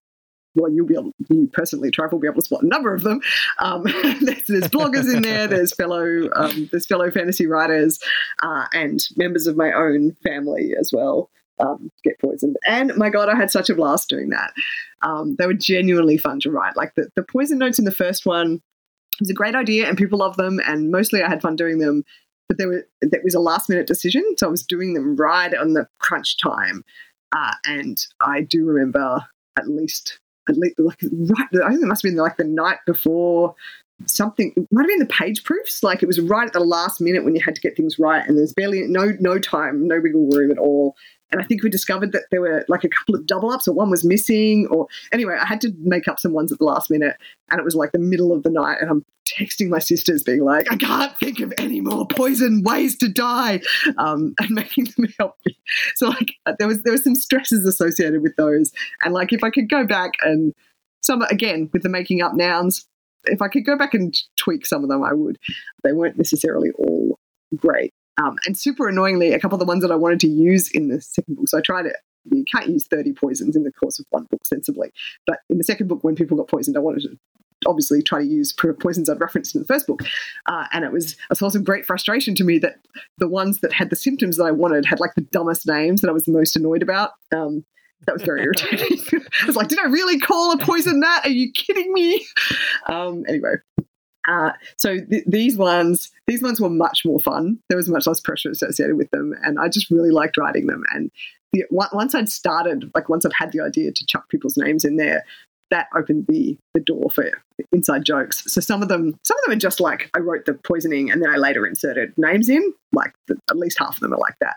well, you'll be able, you personally, Trifle, will be able to spot a number of them. Um, there's, there's, bloggers in there, there's fellow, um, there's fellow fantasy writers, uh, and members of my own family as well um, get poisoned. And my God, I had such a blast doing that. Um, they were genuinely fun to write. Like the, the poison notes in the first one was a great idea, and people love them, and mostly I had fun doing them. But there were, that was a last minute decision, so I was doing them right on the crunch time. Uh, and I do remember at least, at least like right, I think it must have been like the night before something. It might have been the page proofs. Like it was right at the last minute when you had to get things right, and there's barely no no time, no wiggle room at all. And I think we discovered that there were like a couple of double ups, or one was missing, or anyway, I had to make up some ones at the last minute, and it was like the middle of the night, and I'm texting my sisters, being like, I can't think of any more poison ways to die, um, and making them help me. So like there was there was some stresses associated with those, and like if I could go back and some again with the making up nouns, if I could go back and tweak some of them, I would. They weren't necessarily all great. Um, and super annoyingly, a couple of the ones that I wanted to use in the second book. So I tried it. You can't use 30 poisons in the course of one book sensibly. But in the second book, when people got poisoned, I wanted to obviously try to use poisons I'd referenced in the first book. Uh, and it was a source of great frustration to me that the ones that had the symptoms that I wanted had like the dumbest names that I was the most annoyed about. Um, that was very irritating. I was like, did I really call a poison that? Are you kidding me? Um, anyway, uh, so th- these ones, these ones were much more fun. There was much less pressure associated with them, and I just really liked writing them. And the, once I'd started, like once I'd had the idea to chuck people's names in there, that opened the the door for inside jokes. So some of them, some of them are just like I wrote the poisoning and then I later inserted names in. Like the, at least half of them are like that.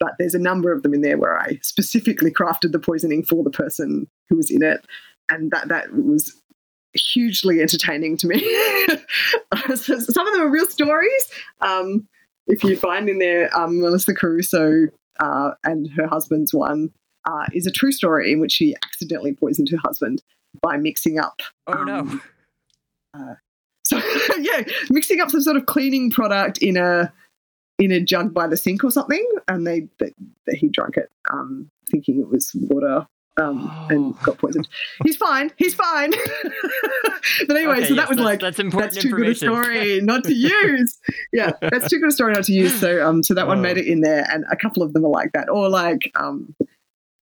But there's a number of them in there where I specifically crafted the poisoning for the person who was in it, and that that was hugely entertaining to me. some of them are real stories. Um, if you find in there um, Melissa Caruso uh, and her husband's one uh, is a true story in which she accidentally poisoned her husband by mixing up. Oh um, no. Uh, so yeah, mixing up some sort of cleaning product in a in a jug by the sink or something, and they that, that he drank it, um, thinking it was water um, oh. and got poisoned. He's fine. He's fine. but anyway, okay, so that was that's, like that's important. That's too good a story not to use. yeah, that's too good a story not to use. So um, so that oh. one made it in there, and a couple of them are like that, or like um,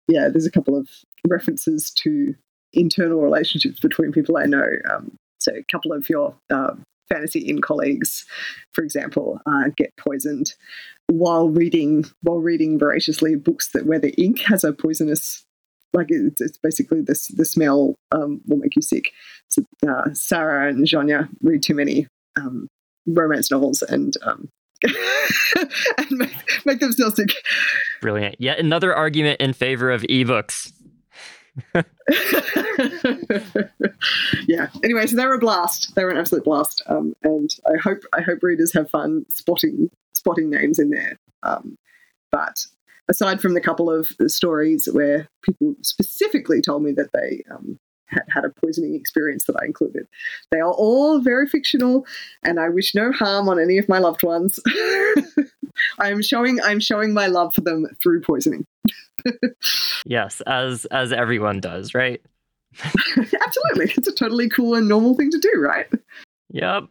yeah, there's a couple of references to internal relationships between people I know. Um, so a couple of your uh, Fantasy Inn colleagues, for example, uh, get poisoned while reading while reading voraciously books that where the ink has a poisonous like it's, it's basically this the smell um, will make you sick. So uh, Sarah and Janya read too many um, romance novels and um, and make, make themselves sick. Brilliant. Yet another argument in favor of ebooks. yeah. Anyway, so they were a blast. They were an absolute blast, um, and I hope I hope readers have fun spotting spotting names in there. Um, but aside from the couple of stories where people specifically told me that they um, had had a poisoning experience that I included. They are all very fictional, and I wish no harm on any of my loved ones. I am showing I'm showing my love for them through poisoning. yes, as as everyone does, right? Absolutely, it's a totally cool and normal thing to do, right? Yep.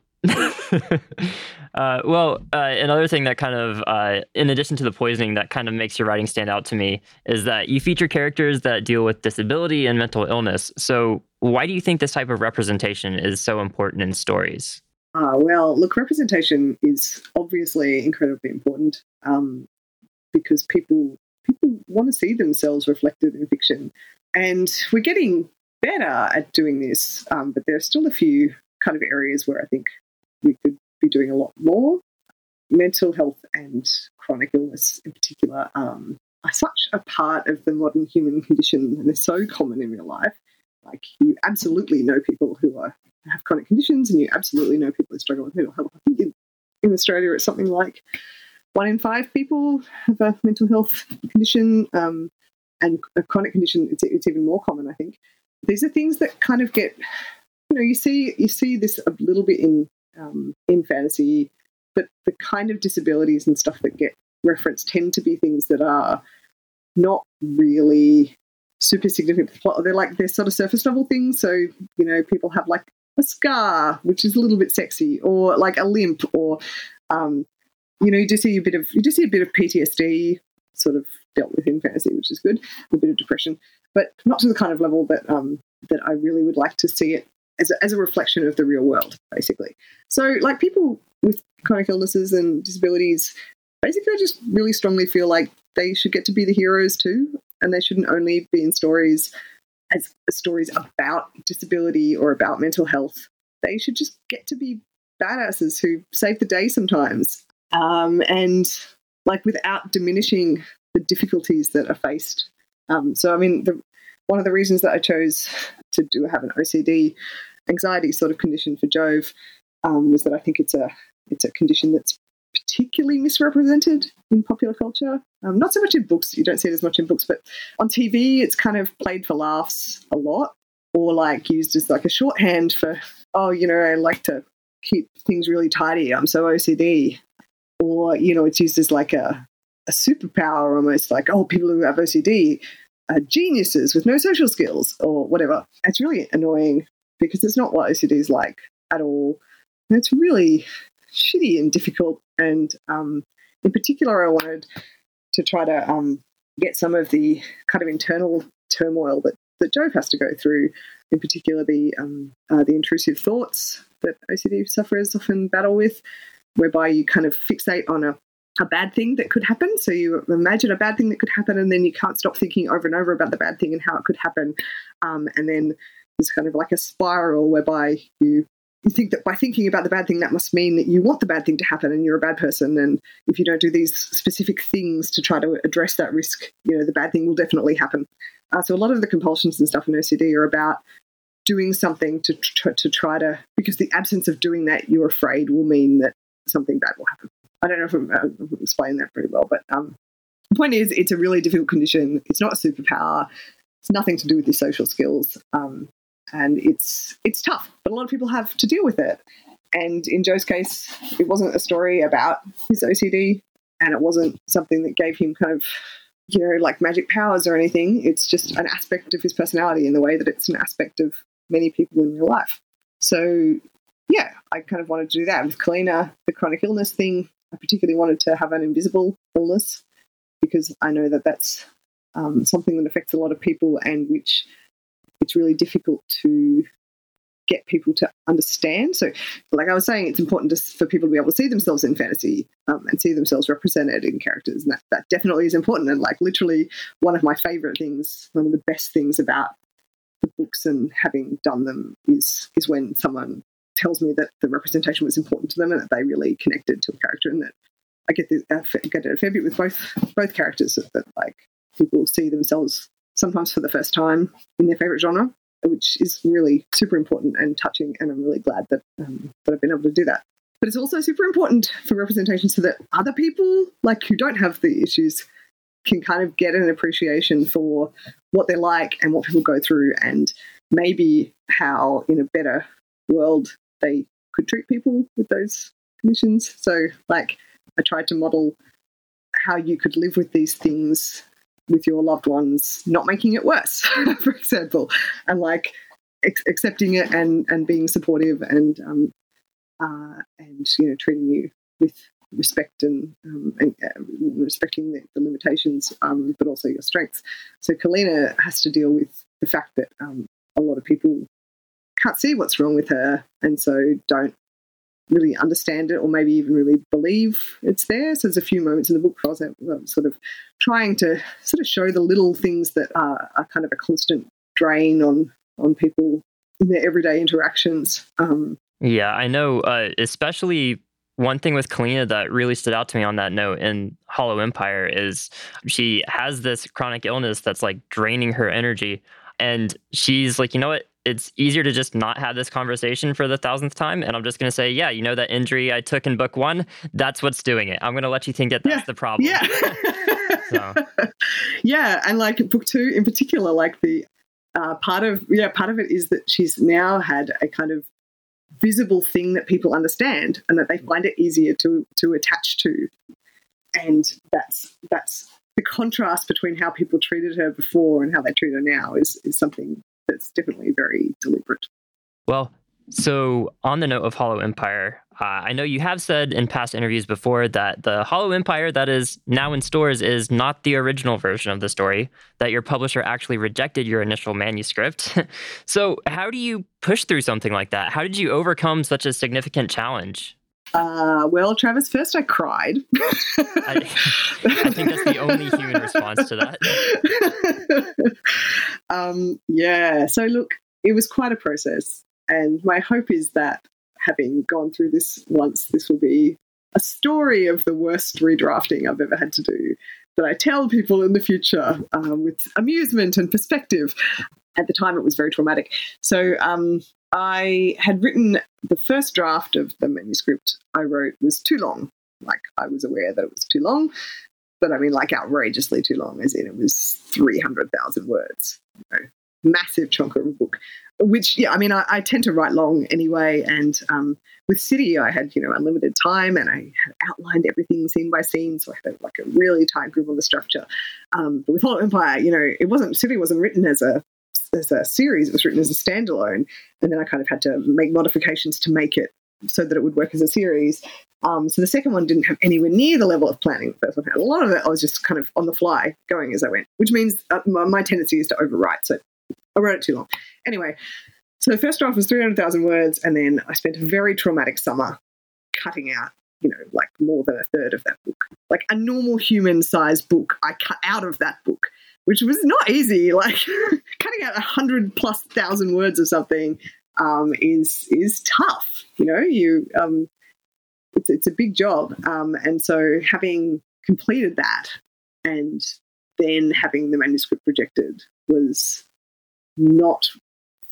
Uh, well, uh, another thing that kind of, uh, in addition to the poisoning, that kind of makes your writing stand out to me is that you feature characters that deal with disability and mental illness. So, why do you think this type of representation is so important in stories? Uh, well, look, representation is obviously incredibly important um, because people people want to see themselves reflected in fiction, and we're getting better at doing this. Um, but there are still a few kind of areas where I think we could be doing a lot more. Mental health and chronic illness, in particular, um, are such a part of the modern human condition, and they're so common in real life. Like you absolutely know people who are have chronic conditions, and you absolutely know people who struggle with mental health. I think in, in Australia, it's something like one in five people have a mental health condition, um, and a chronic condition. It's, it's even more common, I think. These are things that kind of get, you know, you see you see this a little bit in um, in fantasy, but the kind of disabilities and stuff that get referenced tend to be things that are not really super significant They're like they're sort of surface level things. So you know, people have like a scar, which is a little bit sexy, or like a limp, or um, you know, you do see a bit of you do see a bit of PTSD sort of dealt with in fantasy, which is good, a bit of depression, but not to the kind of level that um, that I really would like to see it as a, as a reflection of the real world, basically. So, like people with chronic illnesses and disabilities, basically, I just really strongly feel like they should get to be the heroes too, and they shouldn't only be in stories as stories about disability or about mental health. They should just get to be badasses who save the day sometimes, um, and like without diminishing the difficulties that are faced. Um, so, I mean, the, one of the reasons that I chose to do have an OCD anxiety sort of condition for Jove um, was that I think it's a it's a condition that's particularly misrepresented in popular culture. Um, not so much in books; you don't see it as much in books, but on TV, it's kind of played for laughs a lot, or like used as like a shorthand for oh, you know, I like to keep things really tidy. I'm so OCD, or you know, it's used as like a a superpower almost like oh, people who have OCD are geniuses with no social skills or whatever. It's really annoying because it's not what OCD is like at all. And it's really shitty and difficult. And um, in particular, I wanted to try to um, get some of the kind of internal turmoil that, that Jove has to go through, in particular the um, uh, the intrusive thoughts that OCD sufferers often battle with, whereby you kind of fixate on a a bad thing that could happen. So you imagine a bad thing that could happen, and then you can't stop thinking over and over about the bad thing and how it could happen. Um, and then It's kind of like a spiral whereby you you think that by thinking about the bad thing, that must mean that you want the bad thing to happen and you're a bad person. And if you don't do these specific things to try to address that risk, you know, the bad thing will definitely happen. Uh, so a lot of the compulsions and stuff in OCD are about doing something to, tr- to try to, because the absence of doing that you're afraid will mean that something bad will happen. I don't know if I'm, uh, I'm explaining that very well, but um, the point is, it's a really difficult condition. It's not a superpower. It's nothing to do with your social skills. Um, and it's it's tough, but a lot of people have to deal with it. And in Jove's case, it wasn't a story about his OCD, and it wasn't something that gave him kind of you know like magic powers or anything. It's just an aspect of his personality in the way that it's an aspect of many people in your life. So yeah, I kind of wanted to do that with Kalina, the chronic illness thing. I particularly wanted to have an invisible illness because I know that that's um, something that affects a lot of people and which it's really difficult to get people to understand. So, like I was saying, it's important for people to be able to see themselves in fantasy um, and see themselves represented in characters, and that, that definitely is important. And like literally, one of my favorite things, one of the best things about the books and having done them is is when someone tells me that the representation was important to them and that they really connected to a character, and that I get the, uh, get a fair bit with both both characters that, that like people see themselves sometimes for the first time in their favorite genre, which is really super important and touching. And I'm really glad that um, that I've been able to do that. But it's also super important for representation so that other people, like who don't have the issues, can kind of get an appreciation for what they're like and what people go through, and maybe how in a better world they could treat people with those conditions. So, like, I tried to model how you could live with these things with your loved ones, not making it worse, for example, and like ex- accepting it and and being supportive and um, uh, and you know treating you with respect and, um, and uh, respecting the, the limitations, um, but also your strengths. So Kalina has to deal with the fact that um, a lot of people can't see what's wrong with her, and so don't really understand it or maybe even really believe it's there. So there's a few moments in the book where I was sort of trying to sort of show the little things that are, are kind of a constant drain on on people in their everyday interactions. Um, yeah, I know, uh, especially one thing with Kalina that really stood out to me on that note in Hollow Empire is she has this chronic illness that's like draining her energy. And she's like, you know what? It's easier to just not have this conversation for the thousandth time. And I'm just going to say, yeah, you know, that injury I took in book one, that's what's doing it. I'm going to let you think that that's yeah. the problem. Yeah. so. Yeah. And like book two in particular, like the uh, part of, yeah, part of it is that she's now had a kind of visible thing that people understand and that they find it easier to, to attach to. And that's, that's, the contrast between how people treated her before and how they treat her now is, is something it's definitely very deliberate. Well, so on the note of Hollow Empire, uh, I know you have said in past interviews before that the Hollow Empire that is now in stores is not the original version of the story, that your publisher actually rejected your initial manuscript. so, how do you push through something like that? How did you overcome such a significant challenge? Uh, well, Travis, first I cried. I, I, think that's the only human response to that. um, yeah. So, look, it was quite a process. And my hope is that having gone through this once, this will be a story of the worst redrafting I've ever had to do that I tell people in the future um, with amusement and perspective. At the time, it was very traumatic. So, um, I had written the first draft of the manuscript I wrote was too long. Like I was aware that it was too long, but I mean like outrageously too long, as in it was three hundred thousand words. You know, massive chunk of a book. Which yeah, I mean I, I tend to write long anyway, and um, with City I had you know unlimited time and I had outlined everything scene by scene, so I had like a really tight grip on the structure. Um, but with Hollow Empire, you know, it wasn't City wasn't written as a as a series. It was written as a standalone, and then I kind of had to make modifications to make it so that it would work as a series. Um, so the second one didn't have anywhere near the level of planning the first one had. A lot of it I was just kind of on the fly, going as I went, which means uh, my, tendency is to overwrite. So I wrote it too long. Anyway, so the first draft was 300,000 words, and then I spent a very traumatic summer cutting out, you know, like more than a third of that book. Like a normal human sized book, I cut out of that book which was not easy. Like cutting out a hundred plus thousand words or something um, is is tough. You know, you um, it's it's a big job, um, and so having completed that and then having the manuscript rejected was not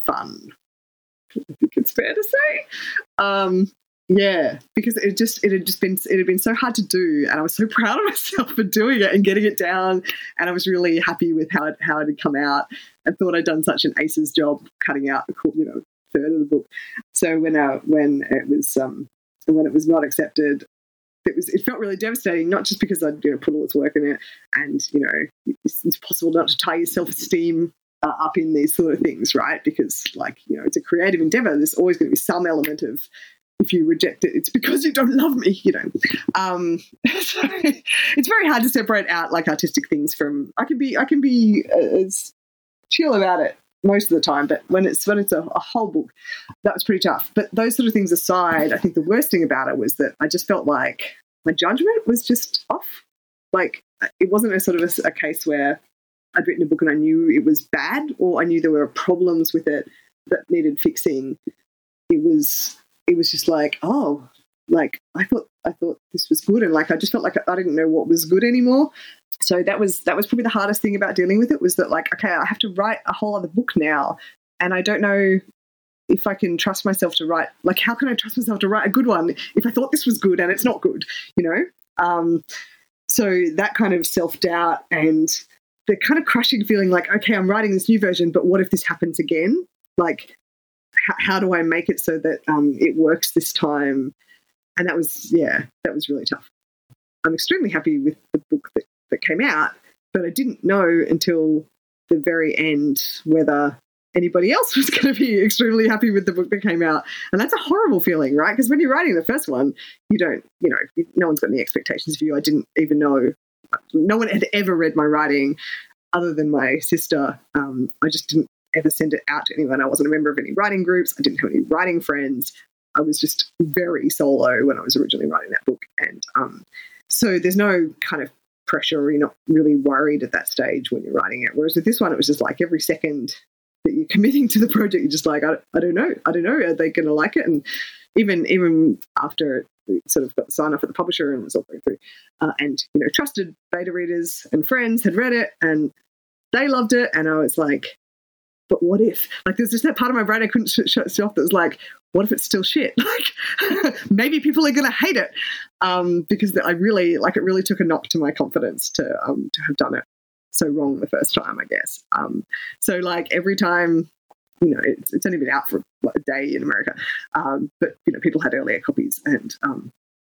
fun. I think it's fair to say. Um, yeah, because it just it had just been it had been so hard to do, and I was so proud of myself for doing it and getting it down, and I was really happy with how it how it had come out. I thought I'd done such an aces job cutting out the you know third of the book. So when uh, when it was um, when it was not accepted, it was it felt really devastating. Not just because I'd you know put all this work in it, and you know it's, it's possible not to tie your self esteem uh, up in these sort of things, right? Because like you know it's a creative endeavor. There's always going to be some element of if you reject it, it's because you don't love me, you know. Um, so it's very hard to separate out like artistic things from. I can be I can be uh, as chill about it most of the time, but when it's when it's a, a whole book, that was pretty tough. But those sort of things aside, I think the worst thing about it was that I just felt like my judgment was just off. Like it wasn't a sort of a, a case where I'd written a book and I knew it was bad, or I knew there were problems with it that needed fixing. It was it was just like, oh, like I thought I thought this was good, and like I just felt like I didn't know what was good anymore. So that was that was probably the hardest thing about dealing with it was that like, okay, I have to write a whole other book now, and I don't know if I can trust myself to write. Like, how can I trust myself to write a good one if I thought this was good and it's not good? You know. Um, so that kind of self doubt and the kind of crushing feeling like, okay, I'm writing this new version, but what if this happens again? Like, how do I make it so that um, it works this time? And that was, yeah, that was really tough. I'm extremely happy with the book that, that came out, but I didn't know until the very end whether anybody else was going to be extremely happy with the book that came out. And that's a horrible feeling, right? Because when you're writing the first one, you don't, you know, no one's got any expectations for you. I didn't even know, no one had ever read my writing other than my sister. Um, I just didn't ever send it out to anyone. I wasn't a member of any writing groups. I didn't have any writing friends. I was just very solo when I was originally writing that book. And um, so there's no kind of pressure. Or you're not really worried at that stage when you're writing it. Whereas with this one, it was just like every second that you're committing to the project, you're just like, I, I don't know. I don't know. Are they going to like it? And even even after sort of got sign off at the publisher and was all going through, uh, and you know, trusted beta readers and friends had read it and they loved it, and I was like, but what if? Like, there's just that part of my brain I couldn't sh- shut off that was like, what if it's still shit? Like, maybe people are going to hate it um, because I really, like, it really took a knock to my confidence to um, to have done it so wrong the first time, I guess. Um, so, like, every time, you know, it's, it's only been out for a day in America, um, but you know, people had earlier copies, and um,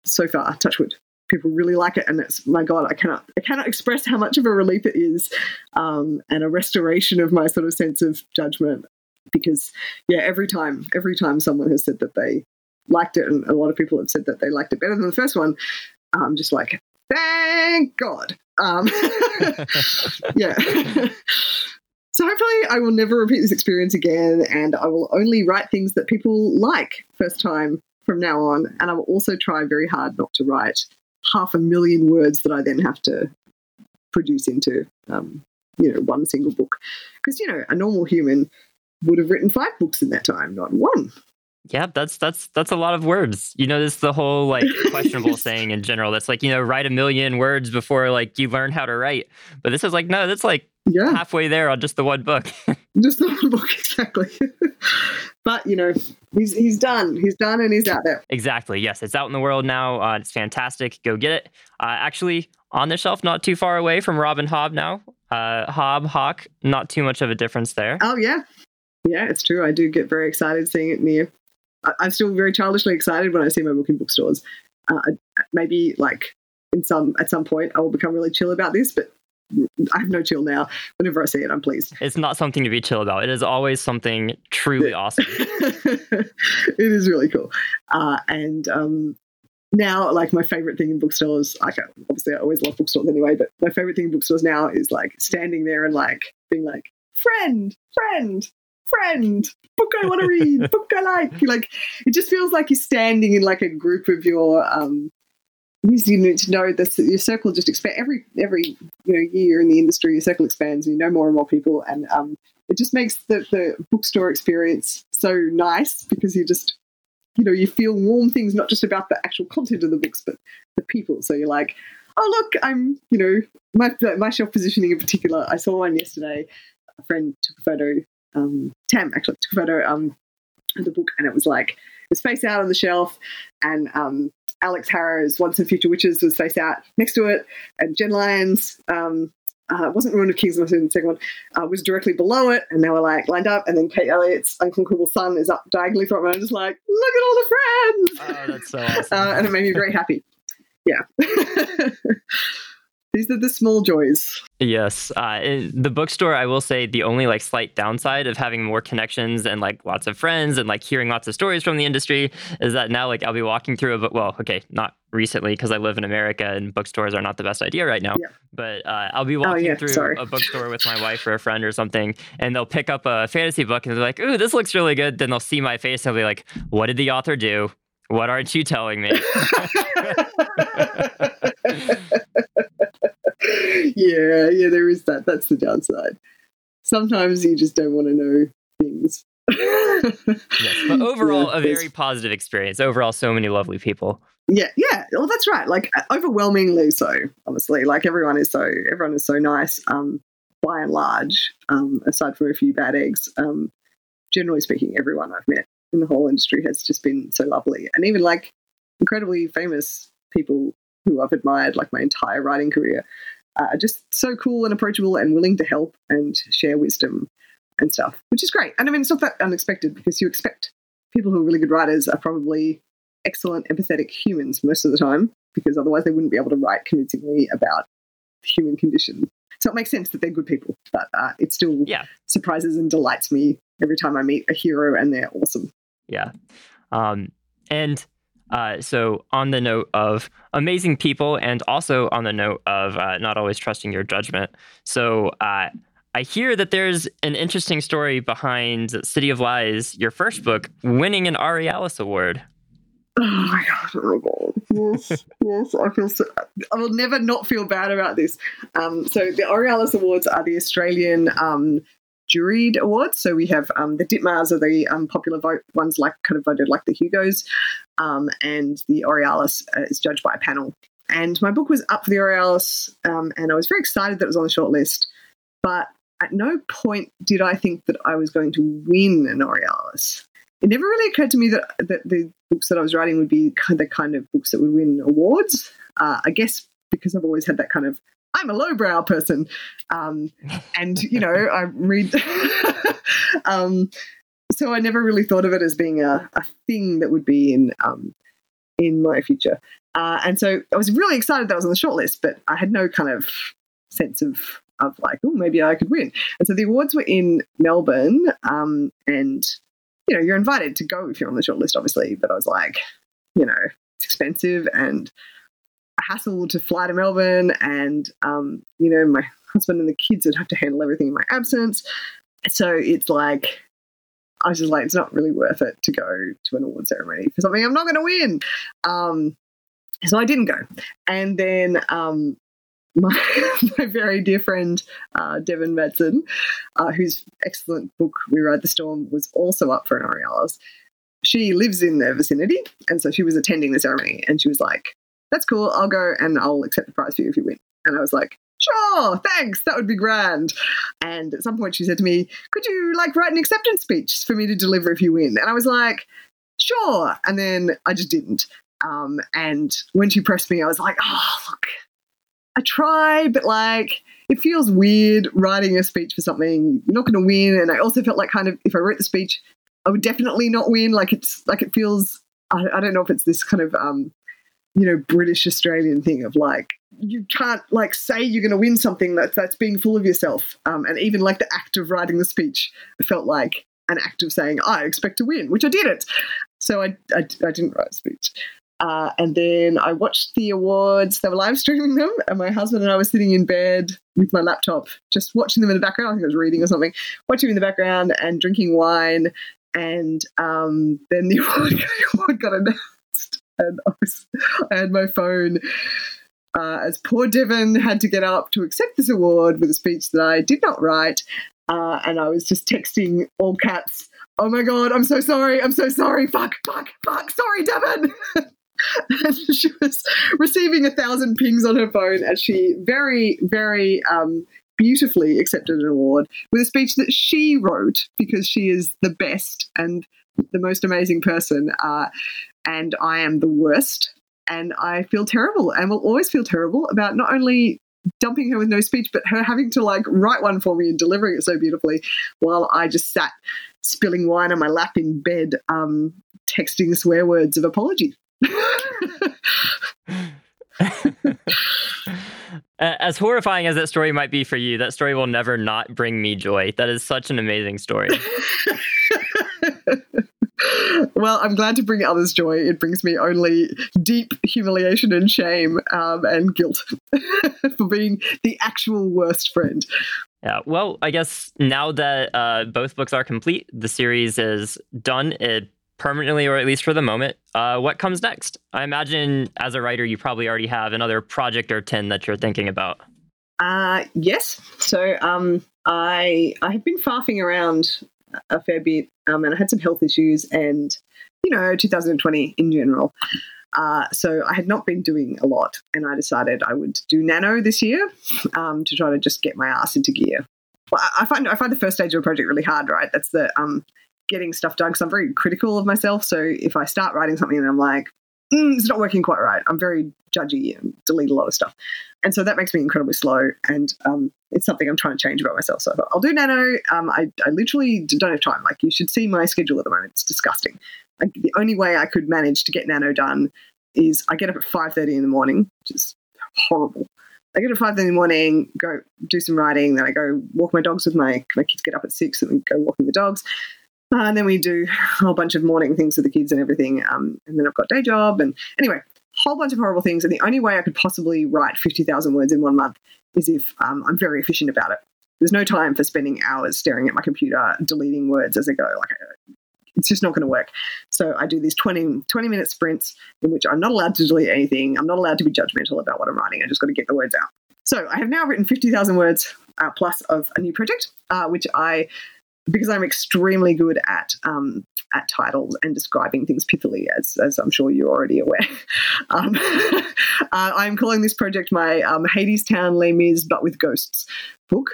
so far, touchwood, people really like it and it's my god i cannot i cannot express how much of a relief it is um, and a restoration of my sort of sense of judgment. Because yeah every time every time someone has said that they liked it and a lot of people have said that they liked it better than the first one i'm just like thank god. Um, yeah. So hopefully i will never repeat this experience again and i will only write things that people like first time from now on and i will also try very hard not to write half a million words that I then have to produce into, um, you know, one single book. Because, you know, a normal human would have written five books in that time, not one. Yeah, that's that's that's a lot of words. You know, this is the whole like questionable saying in general. That's like you know, write a million words before like you learn how to write. But this is like no, that's like yeah. halfway there on just the one book. just the one book, exactly. but you know, he's he's done. He's done, and he's out there. Exactly. Yes, it's out in the world now. Uh, it's fantastic. Go get it. Uh, actually, on the shelf, not too far away from Robin Hobb now. Uh, Hobb Hawke, not too much of a difference there. Oh yeah, yeah, it's true. I do get very excited seeing it near. I'm still very childishly excited when I see my book in bookstores. Uh, maybe like in some at some point I will become really chill about this, but I have no chill now. Whenever I see it, I'm pleased. It's not something to be chill about. It is always something truly awesome. it is really cool. Uh, and um, now, like my favorite thing in bookstores, like obviously I always love bookstores anyway, but my favorite thing in bookstores now is like standing there and like being like, friend, friend, friend, book I want to read, book I like. Like it just feels like you're standing in like a group of your um, you need to know that your circle just expand every every you know year in the industry. Your circle expands, and you know more and more people, and um, it just makes the the bookstore experience so nice because you just you know you feel warm things not just about the actual content of the books, but the people. So you're like, oh look, I'm you know my my shelf positioning in particular. I saw one yesterday. A friend took a photo. Um, Tam actually took a photo um, of the book, and it was like it was face out on the shelf, and um, Alix Harrow's Once and Future Witches was face out next to it, and Jenn Lyons. Um, uh, wasn't Ruin of Kings, was in the second one, uh, was directly below it, and they were like lined up. And then Kate Elliott's Unconquerable Sun is up diagonally from it. And I'm just like, look at all the friends! Oh, that's so awesome. uh, and it made me very happy. Yeah. These are the small joys. Yes. Uh, the bookstore, I will say, the only like slight downside of having more connections and like lots of friends and like hearing lots of stories from the industry is that now like I'll be walking through a book. Well, okay, not recently because I live in America and bookstores are not the best idea right now. Yeah. But uh, I'll be walking oh, yeah, through sorry. a bookstore with my wife or a friend or something, and they'll pick up a fantasy book and they're like, "Ooh, this looks really good." Then they'll see my face and they'll be like, "What did the author do? What aren't you telling me?" yeah, yeah, there is that. That's the downside. Sometimes you just don't want to know things. yes, but overall, Yeah, a very positive experience. Overall, so many lovely people. Yeah, yeah. Well, that's right. Like uh, overwhelmingly so. Honestly, like everyone is so everyone is so nice. Um, by and large, um, aside from a few bad eggs, um, generally speaking, everyone I've met in the whole industry has just been so lovely, and even like incredibly famous people who I've admired like my entire writing career uh, are just so cool and approachable and willing to help and share wisdom and stuff, which is great. And I mean, it's not that unexpected because you expect people who are really good writers are probably excellent, empathetic humans most of the time, because otherwise they wouldn't be able to write convincingly about the human condition. So it makes sense that they're good people, but uh, it still Yeah. surprises and delights me every time I meet a hero and they're awesome. Yeah. Um, and uh, so, on the note of amazing people, and also on the note of uh, not always trusting your judgment. So, uh, I hear that there's an interesting story behind City of Lies, your first book, winning an Aurealis Award. Oh my god! Yes, yes. I feel so. I will never not feel bad about this. Um, so the Aurealis Awards are the Australian um, juried awards. So we have um, the Ditmars are the um, popular vote ones, like kind of voted like the Hugos, um, and the Aurealis uh, is judged by a panel. And my book was up for the Aurealis, um, and I was very excited that it was on the shortlist. But at no point did I think that I was going to win an Aurealis it never really occurred to me that, that the books that I was writing would be the kind of books that would win awards. Uh, I guess because I've always had that kind of I'm a lowbrow person, um, and you know I read. um, so I never really thought of it as being a, a thing that would be in um, in my future. Uh, and so I was really excited that I was on the shortlist, but I had no kind of sense of of like, oh, maybe I could win. And so the awards were in Melbourne, um, and you know, you're invited to go if you're on the shortlist, obviously. But I was like, you know, it's expensive and a hassle to fly to Melbourne, and um, you know, my husband and the kids would have to handle everything in my absence. So it's like, I was just like, it's not really worth it to go to an award ceremony for something I'm not going to win. Um, so I didn't go, and then um, my, my very dear friend uh, Devin Madson, uh, whose excellent book We Ride the Storm was also up for an Aurealis. She lives in the vicinity, and so she was attending the ceremony, and she was like, "That's cool. I'll go and I'll accept the prize for you if you win." And I was like, "Sure, thanks. That would be grand." And at some point, she said to me, "Could you like write an acceptance speech for me to deliver if you win?" And I was like, "Sure." And then I just didn't. Um, and when she pressed me, I was like, "Oh, look." I try, but like it feels weird writing a speech for something you're not going to win. And I also felt like kind of if I wrote the speech, I would definitely not win. Like it's like it feels. I, I don't know if it's this kind of um, you know British Australian thing of like you can't like say you're going to win something that that's being full of yourself. Um, and even like the act of writing the speech, felt like an act of saying I expect to win, which I didn't. So I I, I didn't write a speech. Uh, and then I watched the awards. They were live streaming them, and my husband and I were sitting in bed with my laptop, just watching them in the background. I think I was reading or something, watching them in the background and drinking wine. And um, then the award, the award got announced. And I, was, I had my phone. Uh, as poor Devin had to get up to accept this award with a speech that I did not write, uh, and I was just texting all caps, "Oh my god, I'm so sorry, I'm so sorry, fuck, fuck, fuck, sorry, Devin." she was receiving a thousand pings on her phone as she very, very um, beautifully accepted an award with a speech that she wrote because she is the best and the most amazing person, uh, and I am the worst. And I feel terrible and will always feel terrible about not only dumping her with no speech, but her having to like write one for me and delivering it so beautifully while I just sat spilling wine on my lap in bed, um, texting swear words of apology. as horrifying as that story might be for you, that story will never not bring me joy. That is such an amazing story. well, I'm glad to bring others joy. It brings me only deep humiliation and shame um, and guilt for being the actual worst friend. Yeah, well, I guess now that uh, both books are complete, the series is done. It permanently or at least for the moment. Uh, what comes next? I imagine as a writer, you probably already have another project or 10 that you're thinking about. Uh, yes. So um, I, I have been farfing around a fair bit um, and I had some health issues and, you know, 2020 in general. Uh, so I had not been doing a lot and I decided I would do nano this year um, to try to just get my ass into gear. Well, I find I find the first stage of a project really hard, right? That's the um, getting stuff done because I'm very critical of myself. So if I start writing something and I'm like, mm, it's not working quite right, I'm very judgy and delete a lot of stuff. And so that makes me incredibly slow. And um, it's something I'm trying to change about myself. So I'll do nano. Um, I, I literally don't have time. Like you should see my schedule at the moment. It's disgusting. Like, the only way I could manage to get nano done is I get up at 5.30 in the morning, which is horrible. I get up at 5.30 in the morning, go do some writing, then I go walk my dogs with my, my kids get up at 6 and then go walking the dogs. Uh, and then we do a whole bunch of morning things with the kids and everything. Um, and then I've got day job. And anyway, whole bunch of horrible things. And the only way I could possibly write 50,000 words in one month is if um, I'm very efficient about it. There's no time for spending hours staring at my computer, deleting words as I go. Like, it's just not going to work. So I do these 20, 20 minute sprints in which I'm not allowed to delete anything. I'm not allowed to be judgmental about what I'm writing. I just got to get the words out. So I have now written 50,000 words uh, plus of a new project, uh, which I because I'm extremely good at um, at titles and describing things pithily, as, as I'm sure you're already aware. Um, uh, I'm calling this project my um, Hadestown Les Mis but with ghosts book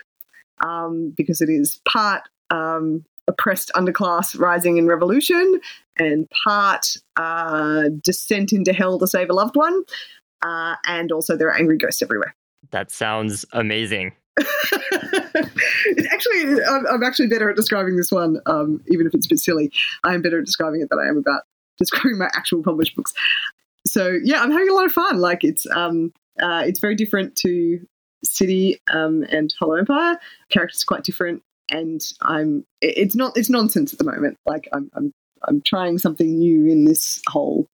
um, because it is part um, oppressed underclass rising in revolution and part uh, descent into hell to save a loved one, uh, and also there are angry ghosts everywhere. That sounds amazing. actually, I'm, I'm, actually better at describing this one, um, even if it's a bit silly. I am better at describing it than I am about describing my actual published books. So yeah, I'm having a lot of fun. Like it's um, uh, it's very different to City um, and Hollow Empire. Characters quite different, and I'm it's not it's nonsense at the moment. Like I'm I'm I'm trying something new in this whole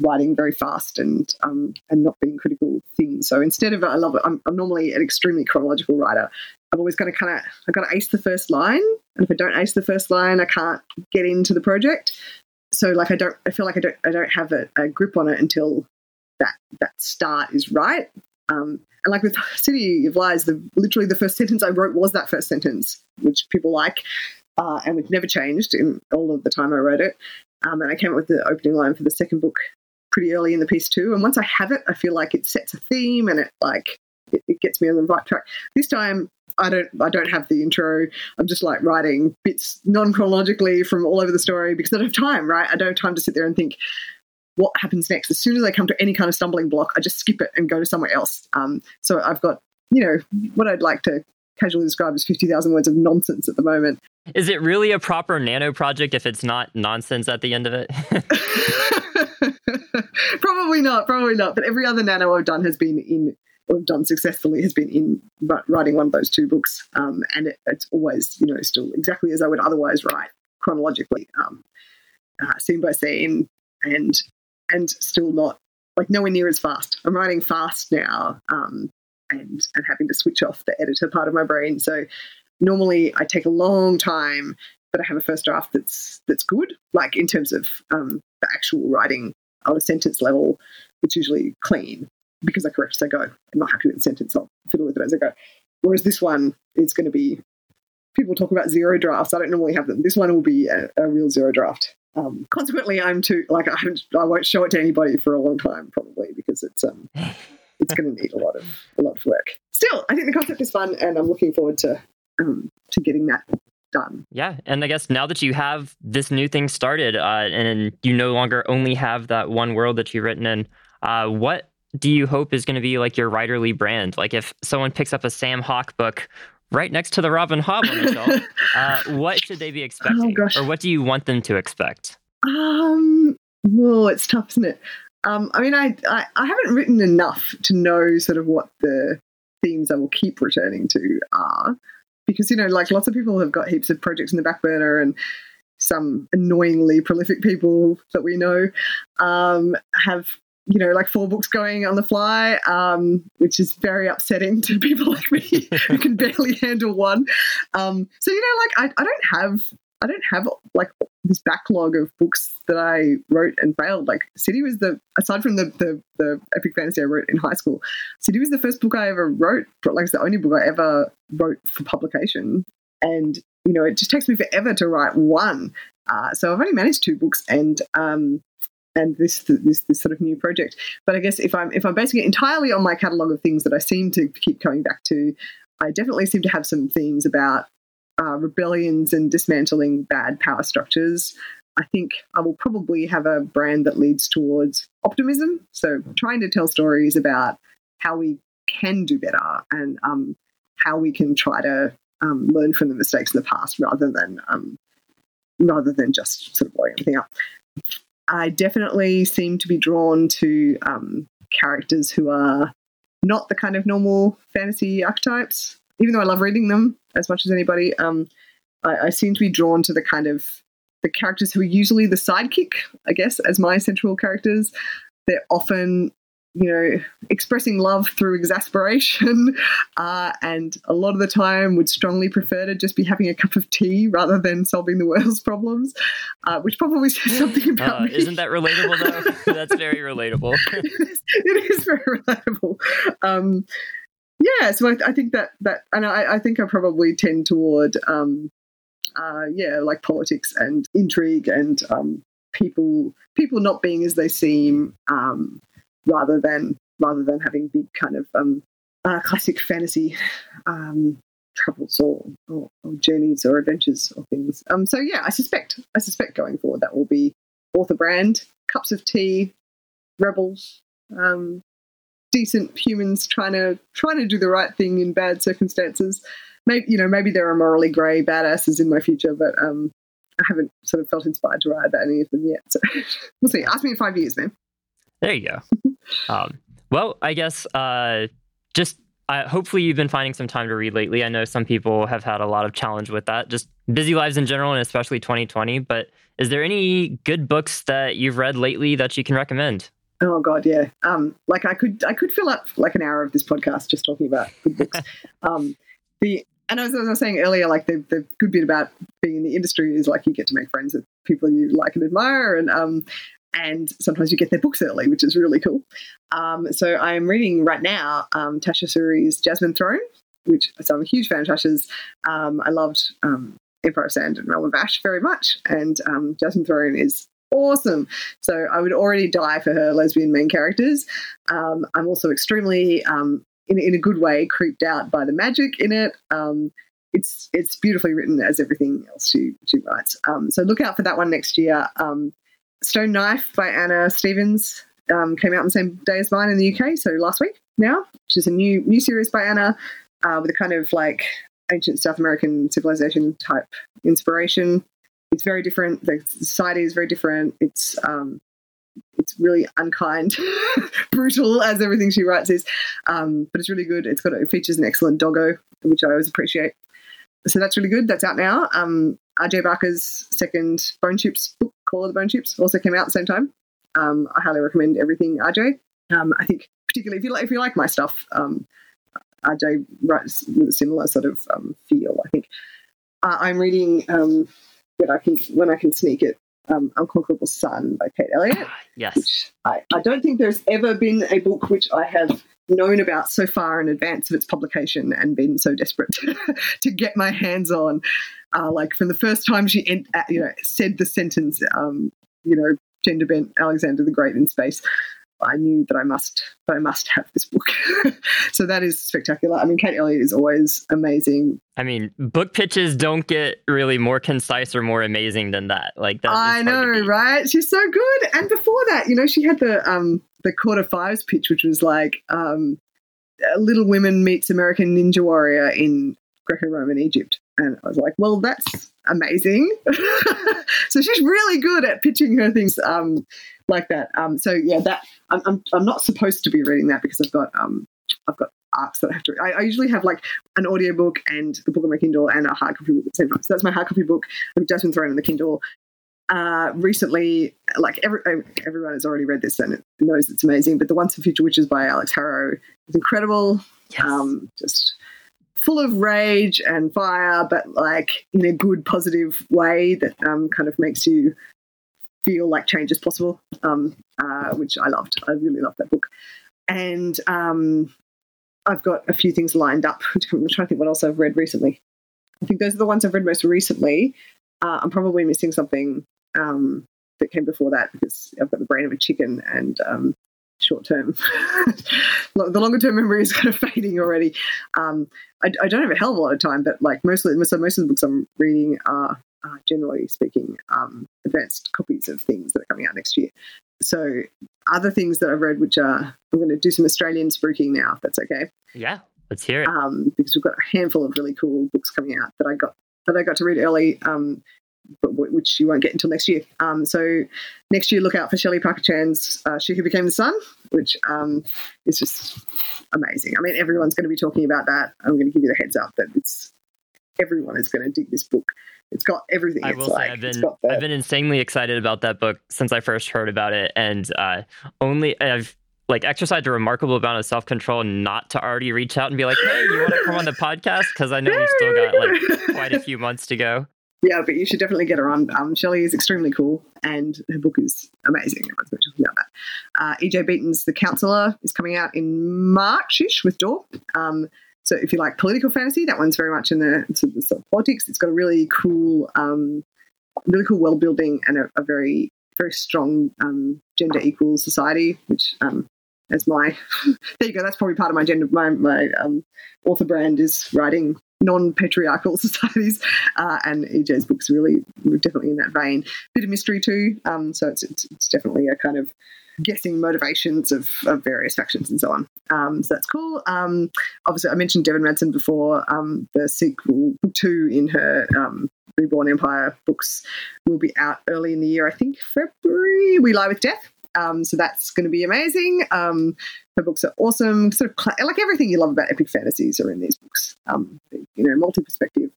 writing very fast and um, and not being critical things. So instead of I love it, I'm, I'm normally an extremely chronological writer. I'm always going to kind of I've got to ace the first line, and if I don't ace the first line, I can't get into the project. So like I don't I feel like I don't I don't have a, a grip on it until that that start is right. Um, and like with City of Lies, the literally the first sentence I wrote was that first sentence, which people like. Uh, and which never changed in all of the time I wrote it. Um, and I came up with the opening line for the second book pretty early in the piece too. And once I have it, I feel like it sets a theme and it like it, it gets me on the right track. This time I don't I don't have the intro. I'm just like writing bits non chronologically from all over the story because I don't have time, right? I don't have time to sit there and think what happens next. As soon as I come to any kind of stumbling block, I just skip it and go to somewhere else. Um, so I've got you know what I'd like to casually describe as fifty thousand words of nonsense at the moment. Is it really a proper nano project if it's not nonsense at the end of it? probably not. Probably not. But every other nano I've done has been in or done successfully has been in writing one of those two books, um, and it, it's always you know still exactly as I would otherwise write chronologically, um, uh, scene by scene, and and still not like nowhere near as fast. I'm writing fast now, um, and and having to switch off the editor part of my brain. So normally I take a long time, but I have a first draft that's that's good, like in terms of um, the actual writing on a sentence level, it's usually clean because I correct as I go. I'm not happy with the sentence, I'll fiddle with it as I go. Whereas this one is going to be people talk about zero drafts. I don't normally have them. This one will be a, a real zero draft. Um, consequently, I'm too like I haven't. I won't show it to anybody for a long time, probably because it's um, it's going to need a lot of a lot of work. Still, I think the concept is fun, and I'm looking forward to um, to getting that done. Yeah, and I guess now that you have this new thing started, uh, and you no longer only have that one world that you've written in, uh, what do you hope is going to be like your writerly brand? Like if someone picks up a Sam Hawke book right next to the Robin Hobb on the shelf, uh, what should they be expecting, Oh, or what do you want them to expect? Um, well, it's tough, isn't it? Um, I mean, I, I I haven't written enough to know sort of what the themes I will keep returning to are, because you know, like lots of people have got heaps of projects in the back burner, and some annoyingly prolific people that we know um, have you know like four books going on the fly, um, which is very upsetting to people like me who can barely handle one. Um, so you know, like I, I don't have I don't have like this backlog of books that I wrote and failed. Like City was the aside from the the, the epic fantasy I wrote in high school, City was the first book I ever wrote. Like it's the only book I ever wrote for publication, and you know it just takes me forever to write one. Uh, so I've only managed two books, and um, and this this this sort of new project. But I guess if I'm if I'm basing it entirely on my catalogue of things that I seem to keep coming back to, I definitely seem to have some themes about uh, rebellions and dismantling bad power structures. I think I will probably have a brand that leads towards optimism. So, trying to tell stories about how we can do better and um, how we can try to um, learn from the mistakes of the past rather than um, rather than just sort of blowing everything up. I definitely seem to be drawn to um, characters who are not the kind of normal fantasy archetypes even though I love reading them as much as anybody, um, I, I, seem to be drawn to the kind of the characters who are usually the sidekick, I guess, as my central characters. They're often, you know, expressing love through exasperation, uh, and a lot of the time would strongly prefer to just be having a cup of tea rather than solving the world's problems, uh, which probably says something about uh, me. Isn't that relatable though? That's very relatable. it, is, it is very relatable. Um, yeah, so I, I, think that that, and I, I, think I probably tend toward, um, uh, yeah, like politics and intrigue and um, people people not being as they seem, um, rather than rather than having big kind of um, uh, classic fantasy um, troubles or, or, or, journeys or adventures or things. Um, so yeah, I suspect I suspect going forward that will be author brand, cups of tea, rebels, um, decent humans trying to trying to do the right thing in bad circumstances. Maybe you know maybe there are morally grey badasses in my future, but um, I haven't sort of felt inspired to write about any of them yet. So we'll see. Ask me in five years, man. There you go. um, well, I guess uh, just uh, hopefully you've been finding some time to read lately. I know some people have had a lot of challenge with that, just busy lives in general, and especially 2020. But is there any good books that you've read lately that you can recommend? Oh god, yeah. Um, like I could, I could fill up like an hour of this podcast just talking about good books. um, the and as I was saying earlier, like the the good bit about being in the industry is like you get to make friends with people you like and admire, and um, and sometimes you get their books early, which is really cool. Um, so I'm reading right now um, Tasha Suri's Jasmine Throne, which so I'm a huge fan of Tasha's. Um, I loved um, Empire of Sand and Realm of Ash very much, and um, Jasmine Throne is awesome. So I would already die for her lesbian main characters. Um, I'm also extremely, um, in, in a good way, creeped out by the magic in it. Um, it's it's beautifully written as everything else she she writes. Um, so look out for that one next year. Um, Stone Knife by Anna Stephens um, came out on the same day as mine in the UK, so last week now, which is a new new series by Anna uh, with a kind of like ancient South American civilization type inspiration it's very different. The society is very different. It's um, it's really unkind, brutal as everything she writes is, um, but it's really good. It's got it features an excellent doggo, which I always appreciate. So that's really good. That's out now. Um, RJ Barker's second Bone Ships book, Call of the Bone Ships, also came out at the same time. Um, I highly recommend everything RJ. Um, I think particularly if you like if you like my stuff, um, RJ writes with a similar sort of um, feel. I think uh, I'm reading um, when I can when I can sneak it. um, Unconquerable Sun by Kate Elliott. Ah, yes. I, I don't think there's ever been a book which I have known about so far in advance of its publication and been so desperate to, to get my hands on. Uh, like from the first time she en- uh, you know said the sentence, um, you know, gender bent Alexander the Great in space. I knew that I must that I must have this book. so that is spectacular. I mean, Kate Elliott is always amazing. I mean, book pitches don't get really more concise or more amazing than that. Like that. I know, right? She's so good. And before that, you know, she had the um the Court of Fives pitch, which was like um Little Women meets American Ninja Warrior in Greco-Roman Egypt. And I was like, well, that's amazing. so she's really good at pitching her things um, like that. Um, so yeah, that I'm, I'm, I'm not supposed to be reading that because I've got um, I've got arcs that I have to. I, I usually have like an audiobook and the book on my Kindle and a hard copy book at the same time. So that's my hard copy book just been thrown on the Kindle. Uh, recently, like every, everyone has already read this and knows it's amazing. But the Once and Future Witches by Alix Harrow is incredible. Yes. Um, just full of rage and fire, but like in a good, positive way that um, kind of makes you feel like change is possible, um, uh, which I loved. I really loved that book. And um, I've got a few things lined up. I'm trying to think what else I've read recently. I think those are the ones I've read most recently. Uh, I'm probably missing something um, that came before that because I've got the brain of a chicken and um, short term. the longer term memory is kind of fading already. Um, I, I, don't have a hell of a lot of time, but like mostly, so most of the books I'm reading are, uh, generally speaking, um, advanced copies of things that are coming out next year. So other things that I've read, which are I'm going to do some Australian spruiking now, if that's okay. Yeah, let's hear it. Um, because we've got a handful of really cool books coming out that I got that I got to read early. Um, but which you won't get until next year. Um, so next year, look out for Shelley Parker Chan's uh, "She Who Became the Sun," which um, is just amazing. I mean, everyone's going to be talking about that. I'm going to give you the heads up that it's everyone is going to dig this book. It's got everything. I will say I've been I've been insanely excited about that book since I first heard about it, and uh, only I've like exercised a remarkable amount of self control not to already reach out and be like, "Hey, you want to come on the podcast?" Because I know we've still got like quite a few months to go. Yeah, but you should definitely get her on. Um, Shelley is extremely cool, and her book is amazing. Everyone's been talking about that. Uh, E.J. Beaton's The Councillor is coming out in Marchish with DAW. Um, so if you like political fantasy, that one's very much in the politics. It's got a really cool, um, really cool world building and a, a very very strong um, gender equal society, which um, as my there you go. That's probably part of my gender. My my um, author brand is writing non-patriarchal societies, uh, and EJ's book's really definitely in that vein. Bit of mystery too, um, so it's, it's, it's definitely a kind of guessing motivations of, of various factions and so on. Um, so that's cool. Um, obviously, I mentioned Devin Madson before. Um, the sequel two in her um, Reborn Empire books will be out early in the year. I think February. We Lie with Death. Um, so that's going to be amazing. Um, her books are awesome. Sort of cl- like everything you love about epic fantasies are in these books. Um, you know, multi-perspective,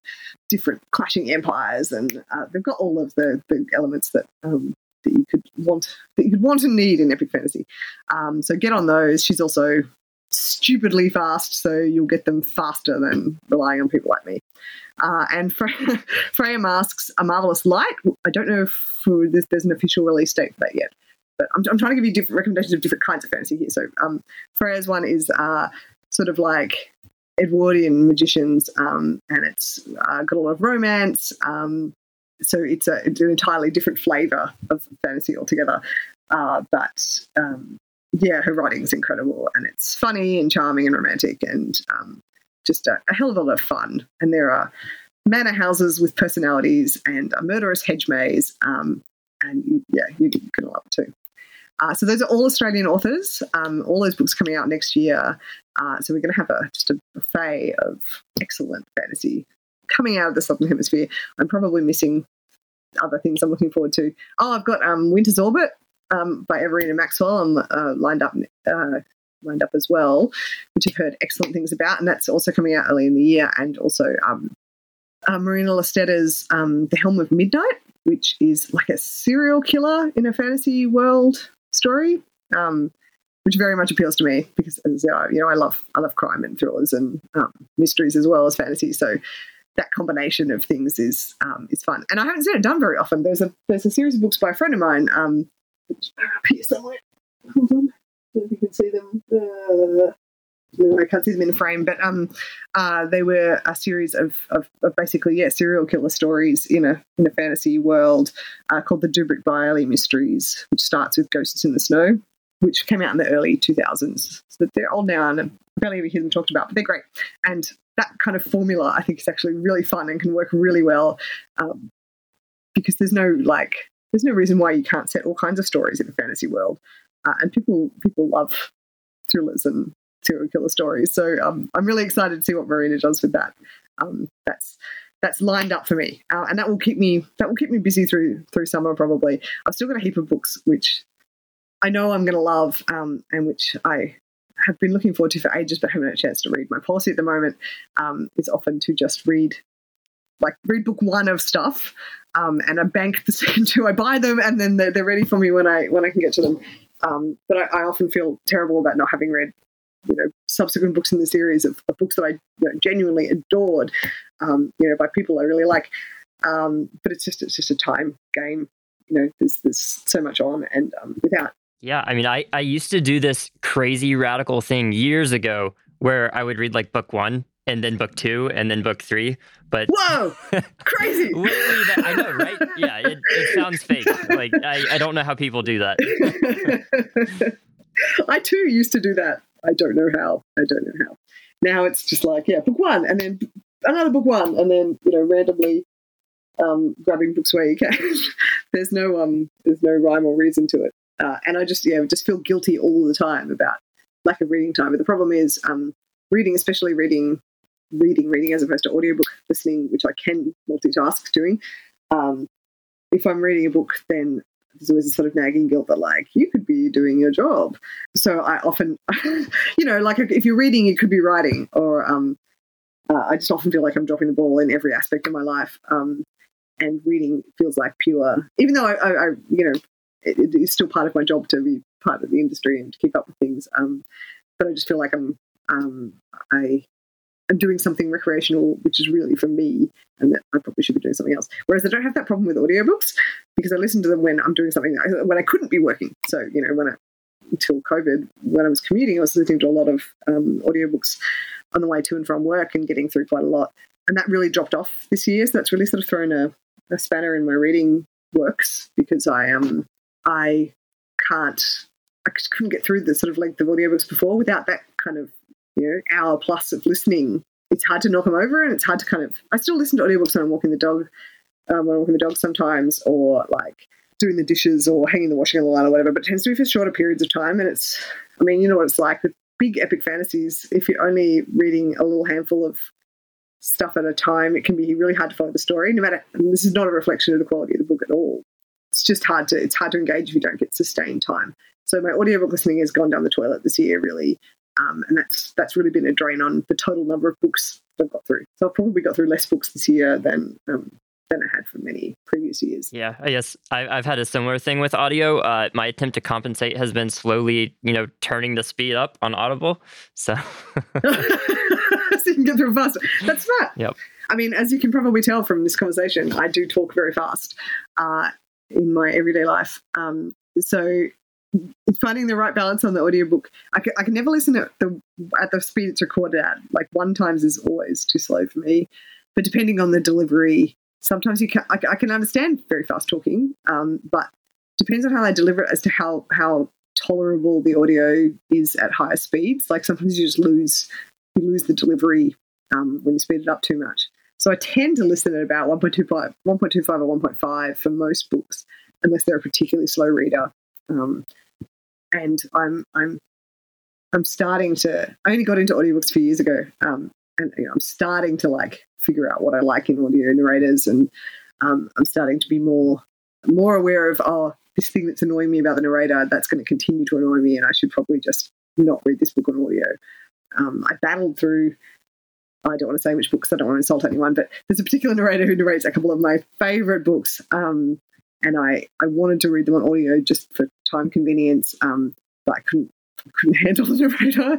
different clashing empires, and uh, they've got all of the, the elements that um, that you could want that you could want and need in epic fantasy. Um, so get on those. She's also stupidly fast, so you'll get them faster than relying on people like me. Uh, and Freya, Freya Marske's A Marvelous Light. I don't know if there's, there's an official release date for that yet but I'm, I'm, trying to give you different recommendations of different kinds of fantasy here. So um, Freya's one is uh, sort of like Edwardian magicians, um, and it's uh, got a lot of romance. Um, so it's, a, it's an entirely different flavour of fantasy altogether. Uh, but um, yeah, her writing is incredible, and it's funny and charming and romantic, and um, just a, a hell of a lot of fun. And there are manor houses with personalities and a murderous hedge maze. Um, and yeah, you, you can love it too. Uh, so those are all Australian authors. Um, all those books coming out next year. Uh, so we're going to have a, just a buffet of excellent fantasy coming out of the Southern Hemisphere. I'm probably missing other things I'm looking forward to. Oh, I've got um, Winter's Orbit um, by Everina Maxwell. I'm uh, lined up uh, lined up as well, which I've heard excellent things about, and that's also coming out early in the year. And also um, uh, Marina Lostetter's um, The Helm of Midnight, which is like a serial killer in a fantasy world story, um, which very much appeals to me because, you know, I love I love crime and thrillers and um, mysteries as well as fantasy. So that combination of things is um, is fun. And I haven't seen it done very often. There's a there's a series of books by a friend of mine. Um, here somewhere. Hold on, if you can see them. Uh, I can't see them in frame, but um, uh, they were a series of, of, of, basically yeah serial killer stories in a in a fantasy world uh, called the Dubric Byerly Mysteries, which starts with Ghosts in the Snow, which came out in the early 2000s. So they're old now and I barely ever hear them talked about, but they're great. And that kind of formula I think is actually really fun and can work really well um, because there's no like there's no reason why you can't set all kinds of stories in a fantasy world, uh, and people people love thrillers and serial killer stories. So um, I'm really excited to see what Marina does with that. Um, that's that's lined up for me, uh, and that will keep me that will keep me busy through through summer probably. I've still got a heap of books which I know I'm going to love, um, and which I have been looking forward to for ages, but haven't had a chance to read. My policy at the moment um, is often to just read like read book one of stuff, um, and I bank the second two. I buy them, and then they're, they're ready for me when I when I can get to them. Um, but I, I, often feel terrible about not having read you know subsequent books in the series of, of books that I you know, genuinely adored, um, you know, by people I really like. Um, but it's just it's just a time game. You know, there's there's so much on, and um, without. Yeah, I mean, I I used to do this crazy radical thing years ago where I would read like book one and then book two and then book three. But whoa, crazy! that, I know, right? Yeah, it, it sounds fake. Like I, I don't know how people do that. I too used to do that. I don't know how. I don't know how. Now it's just like, yeah, book one, and then another book one, and then you know, randomly um, grabbing books where you can. there's no um, there's no rhyme or reason to it, uh, and I just yeah, just feel guilty all the time about lack of reading time. But the problem is um, reading, especially reading, reading, reading as opposed to audiobook listening, which I can multitask doing. Um, if I'm reading a book, then there's always a sort of nagging guilt that like you could be doing your job. So I often, you know, like if you're reading, you could be writing, or um, uh, I just often feel like I'm dropping the ball in every aspect of my life. Um, and reading feels like pure, even though I, I, I you know, it, is still part of my job to be part of the industry and to keep up with things. Um, but I just feel like I'm, um, I I'm doing something recreational, which is really for me, and that I probably should be doing something else. Whereas I don't have that problem with audiobooks because I listen to them when I'm doing something when I couldn't be working. So you know, when I, until COVID, when I was commuting, I was listening to a lot of um, audiobooks on the way to and from work and getting through quite a lot. And that really dropped off this year. So that's really sort of thrown a, a spanner in my reading works because I um I can't I just couldn't get through the sort of length of audiobooks before without that kind of you know hour plus of listening. It's hard to knock them over and it's hard to kind of i still listen to audiobooks when i'm walking the dog um, when i'm walking the dog sometimes or like doing the dishes or hanging the washing on the line or whatever but it tends to be for shorter periods of time and it's i mean you know what it's like with big epic fantasies. If you're only reading a little handful of stuff at a time it can be really hard to follow the story no matter this is not a reflection of the quality of the book at all it's just hard to it's hard to engage if you don't get sustained time so my audiobook listening has gone down the toilet this year really um, and that's that's really been a drain on the total number of books I've got through. So I've probably got through less books this year than um, than I had for many previous years. Yeah, I guess I, have had a similar thing with audio. Uh, my attempt to compensate has been slowly, you know, turning the speed up on Audible. So, so you can get through faster. That's smart. Yep. I mean, as you can probably tell from this conversation, I do talk very fast uh, in my everyday life. Um, so finding the right balance on the audiobook. I can, I can never listen at the at the speed it's recorded at. Like one times is always too slow for me. But depending on the delivery, sometimes you can I, I can understand very fast talking, um, but depends on how they deliver it as to how how tolerable the audio is at higher speeds. Like sometimes you just lose you lose the delivery um, when you speed it up too much. So I tend to listen at about 1.25, 1.25 or 1.5 for most books, unless they're a particularly slow reader. Um, and I'm I'm I'm starting to. I only got into audiobooks a few years ago, um, and you know, I'm starting to like figure out what I like in audio narrators, and um, I'm starting to be more more aware of oh this thing that's annoying me about the narrator that's going to continue to annoy me, and I should probably just not read this book on audio. Um, I battled through. I don't want to say which books. I don't want to insult anyone, but there's a particular narrator who narrates a couple of my favorite books, um, and I I wanted to read them on audio just for time convenience, um, but I couldn't couldn't handle the narrator.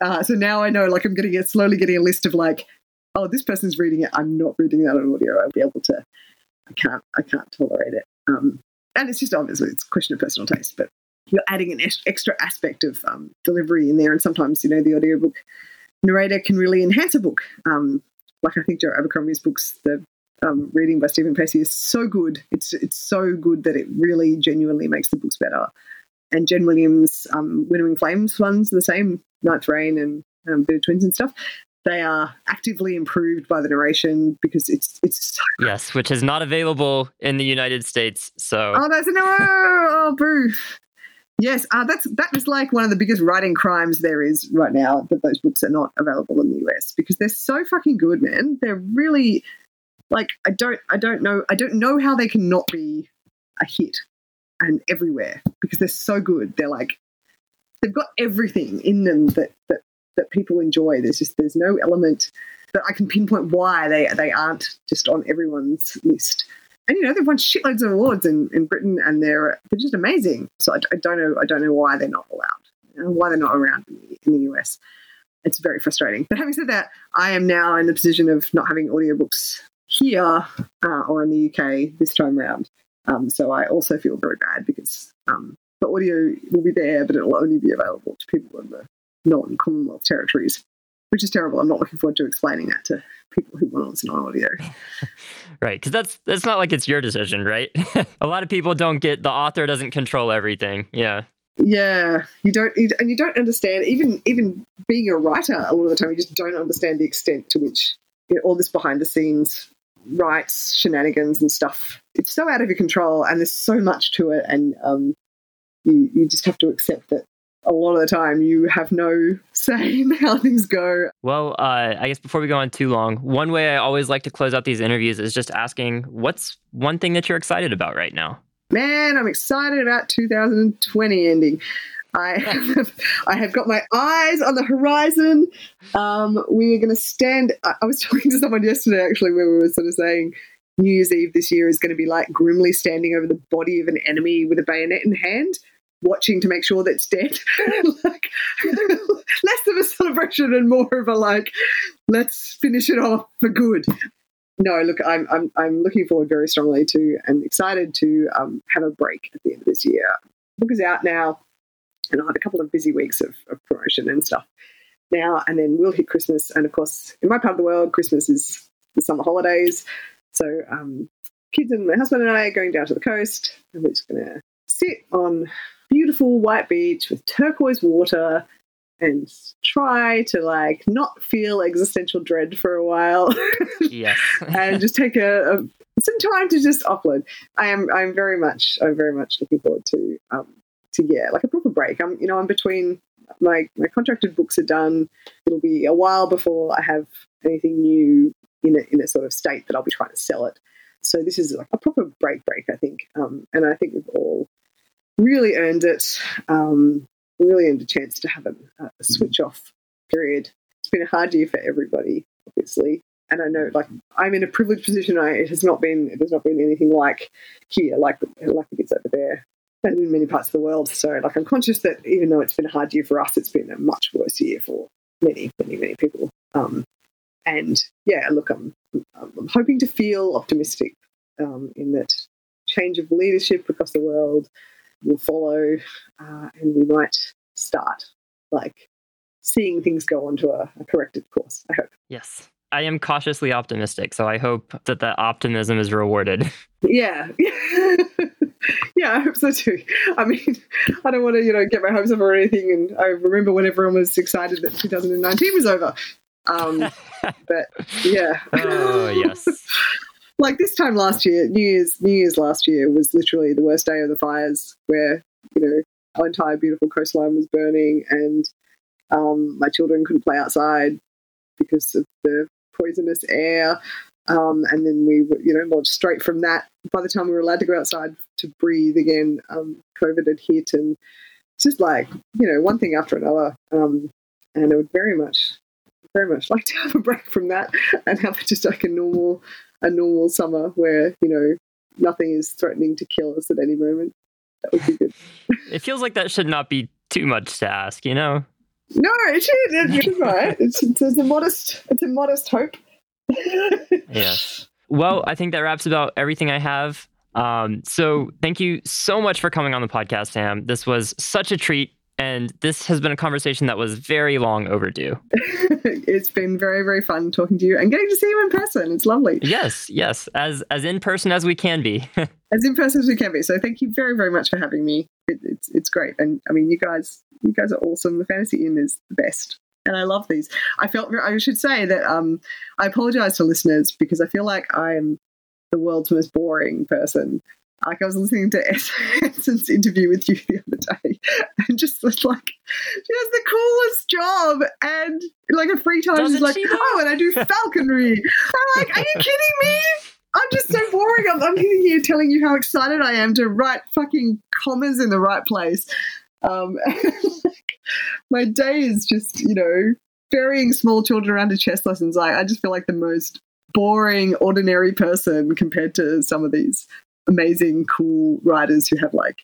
Uh, so now I know, like, I'm getting a, slowly getting a list of like, oh, this person's reading it. I'm not reading that on audio. I'll be able to. I can't. I can't tolerate it. Um, and it's just obviously it's a question of personal taste, but you're adding an extra aspect of um, delivery in there, and sometimes you know the audiobook narrator can really enhance a book. Um, like I think Joe Abercrombie's books, the um, reading by Steven Pacey is so good. It's it's so good that it really genuinely makes the books better. And Jen Williams' um, Winnowing Flames ones the same, Ninth Rain and um, Bitter Twins and stuff. They are actively improved by the narration because it's it's so good. yes, which is not available in the United States. So oh, that's no, oh, boo. Yes, uh, that's that is like one of the biggest writing crimes there is right now that those books are not available in the US because they're so fucking good, man. They're really like I don't I don't know I don't know how they can not be a hit and everywhere because they're so good. They're like they've got everything in them that that that people enjoy. There's just there's no element that I can pinpoint why they they aren't just on everyone's list. And you know they've won shitloads of awards in, in Britain, and they're they're just amazing. So I, I don't know I don't know why they're not allowed, why they're not around in the, in the US. It's very frustrating. But having said that, I am now in the position of not having audiobooks here uh, or in the UK this time round. Um, so I also feel very bad because um, the audio will be there, but it'll only be available to people in the non Commonwealth territories, which is terrible. I'm not looking forward to explaining that to people who want to listen on audio. right, because that's that's not like it's your decision, right? a lot of people don't get the author doesn't control everything. Yeah. Yeah, you don't, and you don't understand. Even even being a writer, a lot of the time, you just don't understand the extent to which you know, all this behind the scenes rights shenanigans and stuff. It's so out of your control, and there's so much to it, and um, you you just have to accept that a lot of the time you have no say in how things go. Well, uh, I guess before we go on too long, one way I always like to close out these interviews is just asking, what's one thing that you're excited about right now? Man, I'm excited about 2020 ending. I have, I have got my eyes on the horizon. Um, we are going to stand. I, I was talking to someone yesterday actually, where we were sort of saying New Year's Eve this year is going to be like grimly standing over the body of an enemy with a bayonet in hand, watching to make sure that it's dead. like less of a celebration and more of a like, let's finish it off for good. No, look, I'm I'm I'm looking forward very strongly to and excited to um, have a break at the end of this year. Book is out now and I had a couple of busy weeks of, of promotion and stuff now. And then we'll hit Christmas, and of course, in my part of the world, Christmas is the summer holidays. So, um, kids and my husband and I are going down to the coast, and we're just going to sit on beautiful white beach with turquoise water and try to like not feel existential dread for a while. yes. and just take a, a, some time to just offload. I am I'm very much I'm very much looking forward to um, to yeah, like a proper break. I'm you know I'm between my my contracted books are done. It'll be a while before I have anything new in a, in a sort of state that I'll be trying to sell it. So this is like a proper break break, I think, um, and I think we've all really earned it. Um, really earned a chance to have a, a switch off period. It's been a hard year for everybody, obviously, and I know like I'm in a privileged position. I, it has not been has not been anything like here, like like it is over there and in many parts of the world. So, like, I'm conscious that even though it's been a hard year for us, it's been a much worse year for many, many, many people. Um, and yeah, look, I'm, I'm hoping to feel optimistic um, in that change of leadership across the world will follow, uh, and we might start like seeing things go onto a, a corrected course. I hope. Yes. I am cautiously optimistic, so I hope that that optimism is rewarded. Yeah. yeah, I hope so too. I mean, I don't want to, you know, get my hopes up or anything. And I remember when everyone was excited that 2019 was over. Um, but yeah. Oh yes. Like this time last year, New Year's, New Year's last year was literally the worst day of the fires, where you know our entire beautiful coastline was burning, and um, my children couldn't play outside because of the poisonous air. Um, and then we, you know, launched straight from that. By the time we were allowed to go outside to breathe again, um, COVID had hit, and just like you know, one thing after another. Um, and I would very much, very much like to have a break from that and have just like a normal, a normal summer where you know nothing is threatening to kill us at any moment. That would be good. it feels like that should not be too much to ask, you know. No, it should. It right. It's, it's, it's a modest. It's a modest hope. yes. Well, I think that wraps about everything I have. Um, so thank you so much for coming on the podcast, Sam. This was such a treat. And this has been a conversation that was very long overdue. it's been very, very fun talking to you and getting to see you in person. It's lovely. Yes, yes, as as in person as we can be. as in person as we can be. So thank you very, very much for having me. It, it's it's great, and I mean, you guys, you guys are awesome. The Fantasy Inn is the best, and I love these. I felt I should say that um, I apologize to listeners because I feel like I'm the world's most boring person like I was listening to Essence interview with you the other day, and just was like, she has the coolest job, and like a free time, she's like, oh, and I do falconry. I'm like, are you kidding me? I'm just so boring. I'm, I'm here telling you how excited I am to write fucking commas in the right place. Um, my day is just, you know, ferrying small children around to chess lessons. I, I just feel like the most boring, ordinary person compared to some of these amazing, cool writers who have like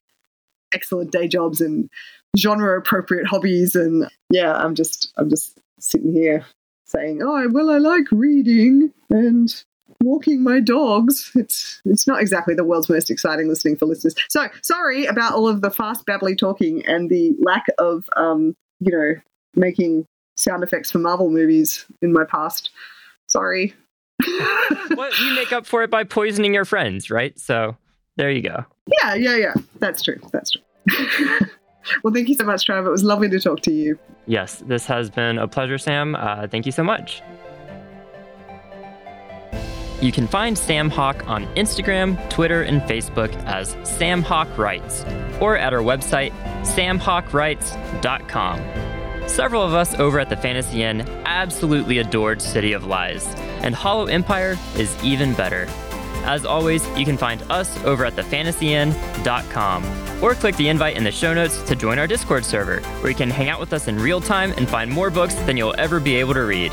excellent day jobs and genre appropriate hobbies. And yeah, I'm just I'm just sitting here saying, oh, well, I like reading and walking my dogs. It's it's not exactly the world's most exciting listening for listeners. So sorry about all of the fast babbly talking and the lack of um, you know making sound effects for Marvel movies in my past. Sorry. well, you make up for it by poisoning your friends, right? So there you go. Yeah, yeah, yeah. That's true. That's true. well, thank you so much, Trav. It was lovely to talk to you. Yes, this has been a pleasure, Sam. Uh, thank you so much. You can find Sam Hawke on Instagram, Twitter, and Facebook as Sam Hawke Writes, or at our website, samhawkewrites.com. Several of us over at the Fantasy Inn absolutely adored City of Lies, and Hollow Empire is even better. As always, you can find us over at thefantasyinn.com or click the invite in the show notes to join our Discord server, where you can hang out with us in real time and find more books than you'll ever be able to read.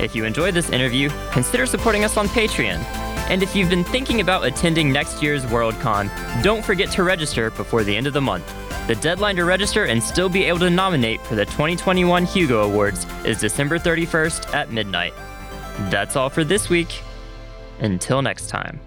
If you enjoyed this interview, consider supporting us on Patreon. And if you've been thinking about attending next year's Worldcon, don't forget to register before the end of the month. The deadline to register and still be able to nominate for the 2021 Hugo Awards is December 31st at midnight. That's all for this week. Until next time.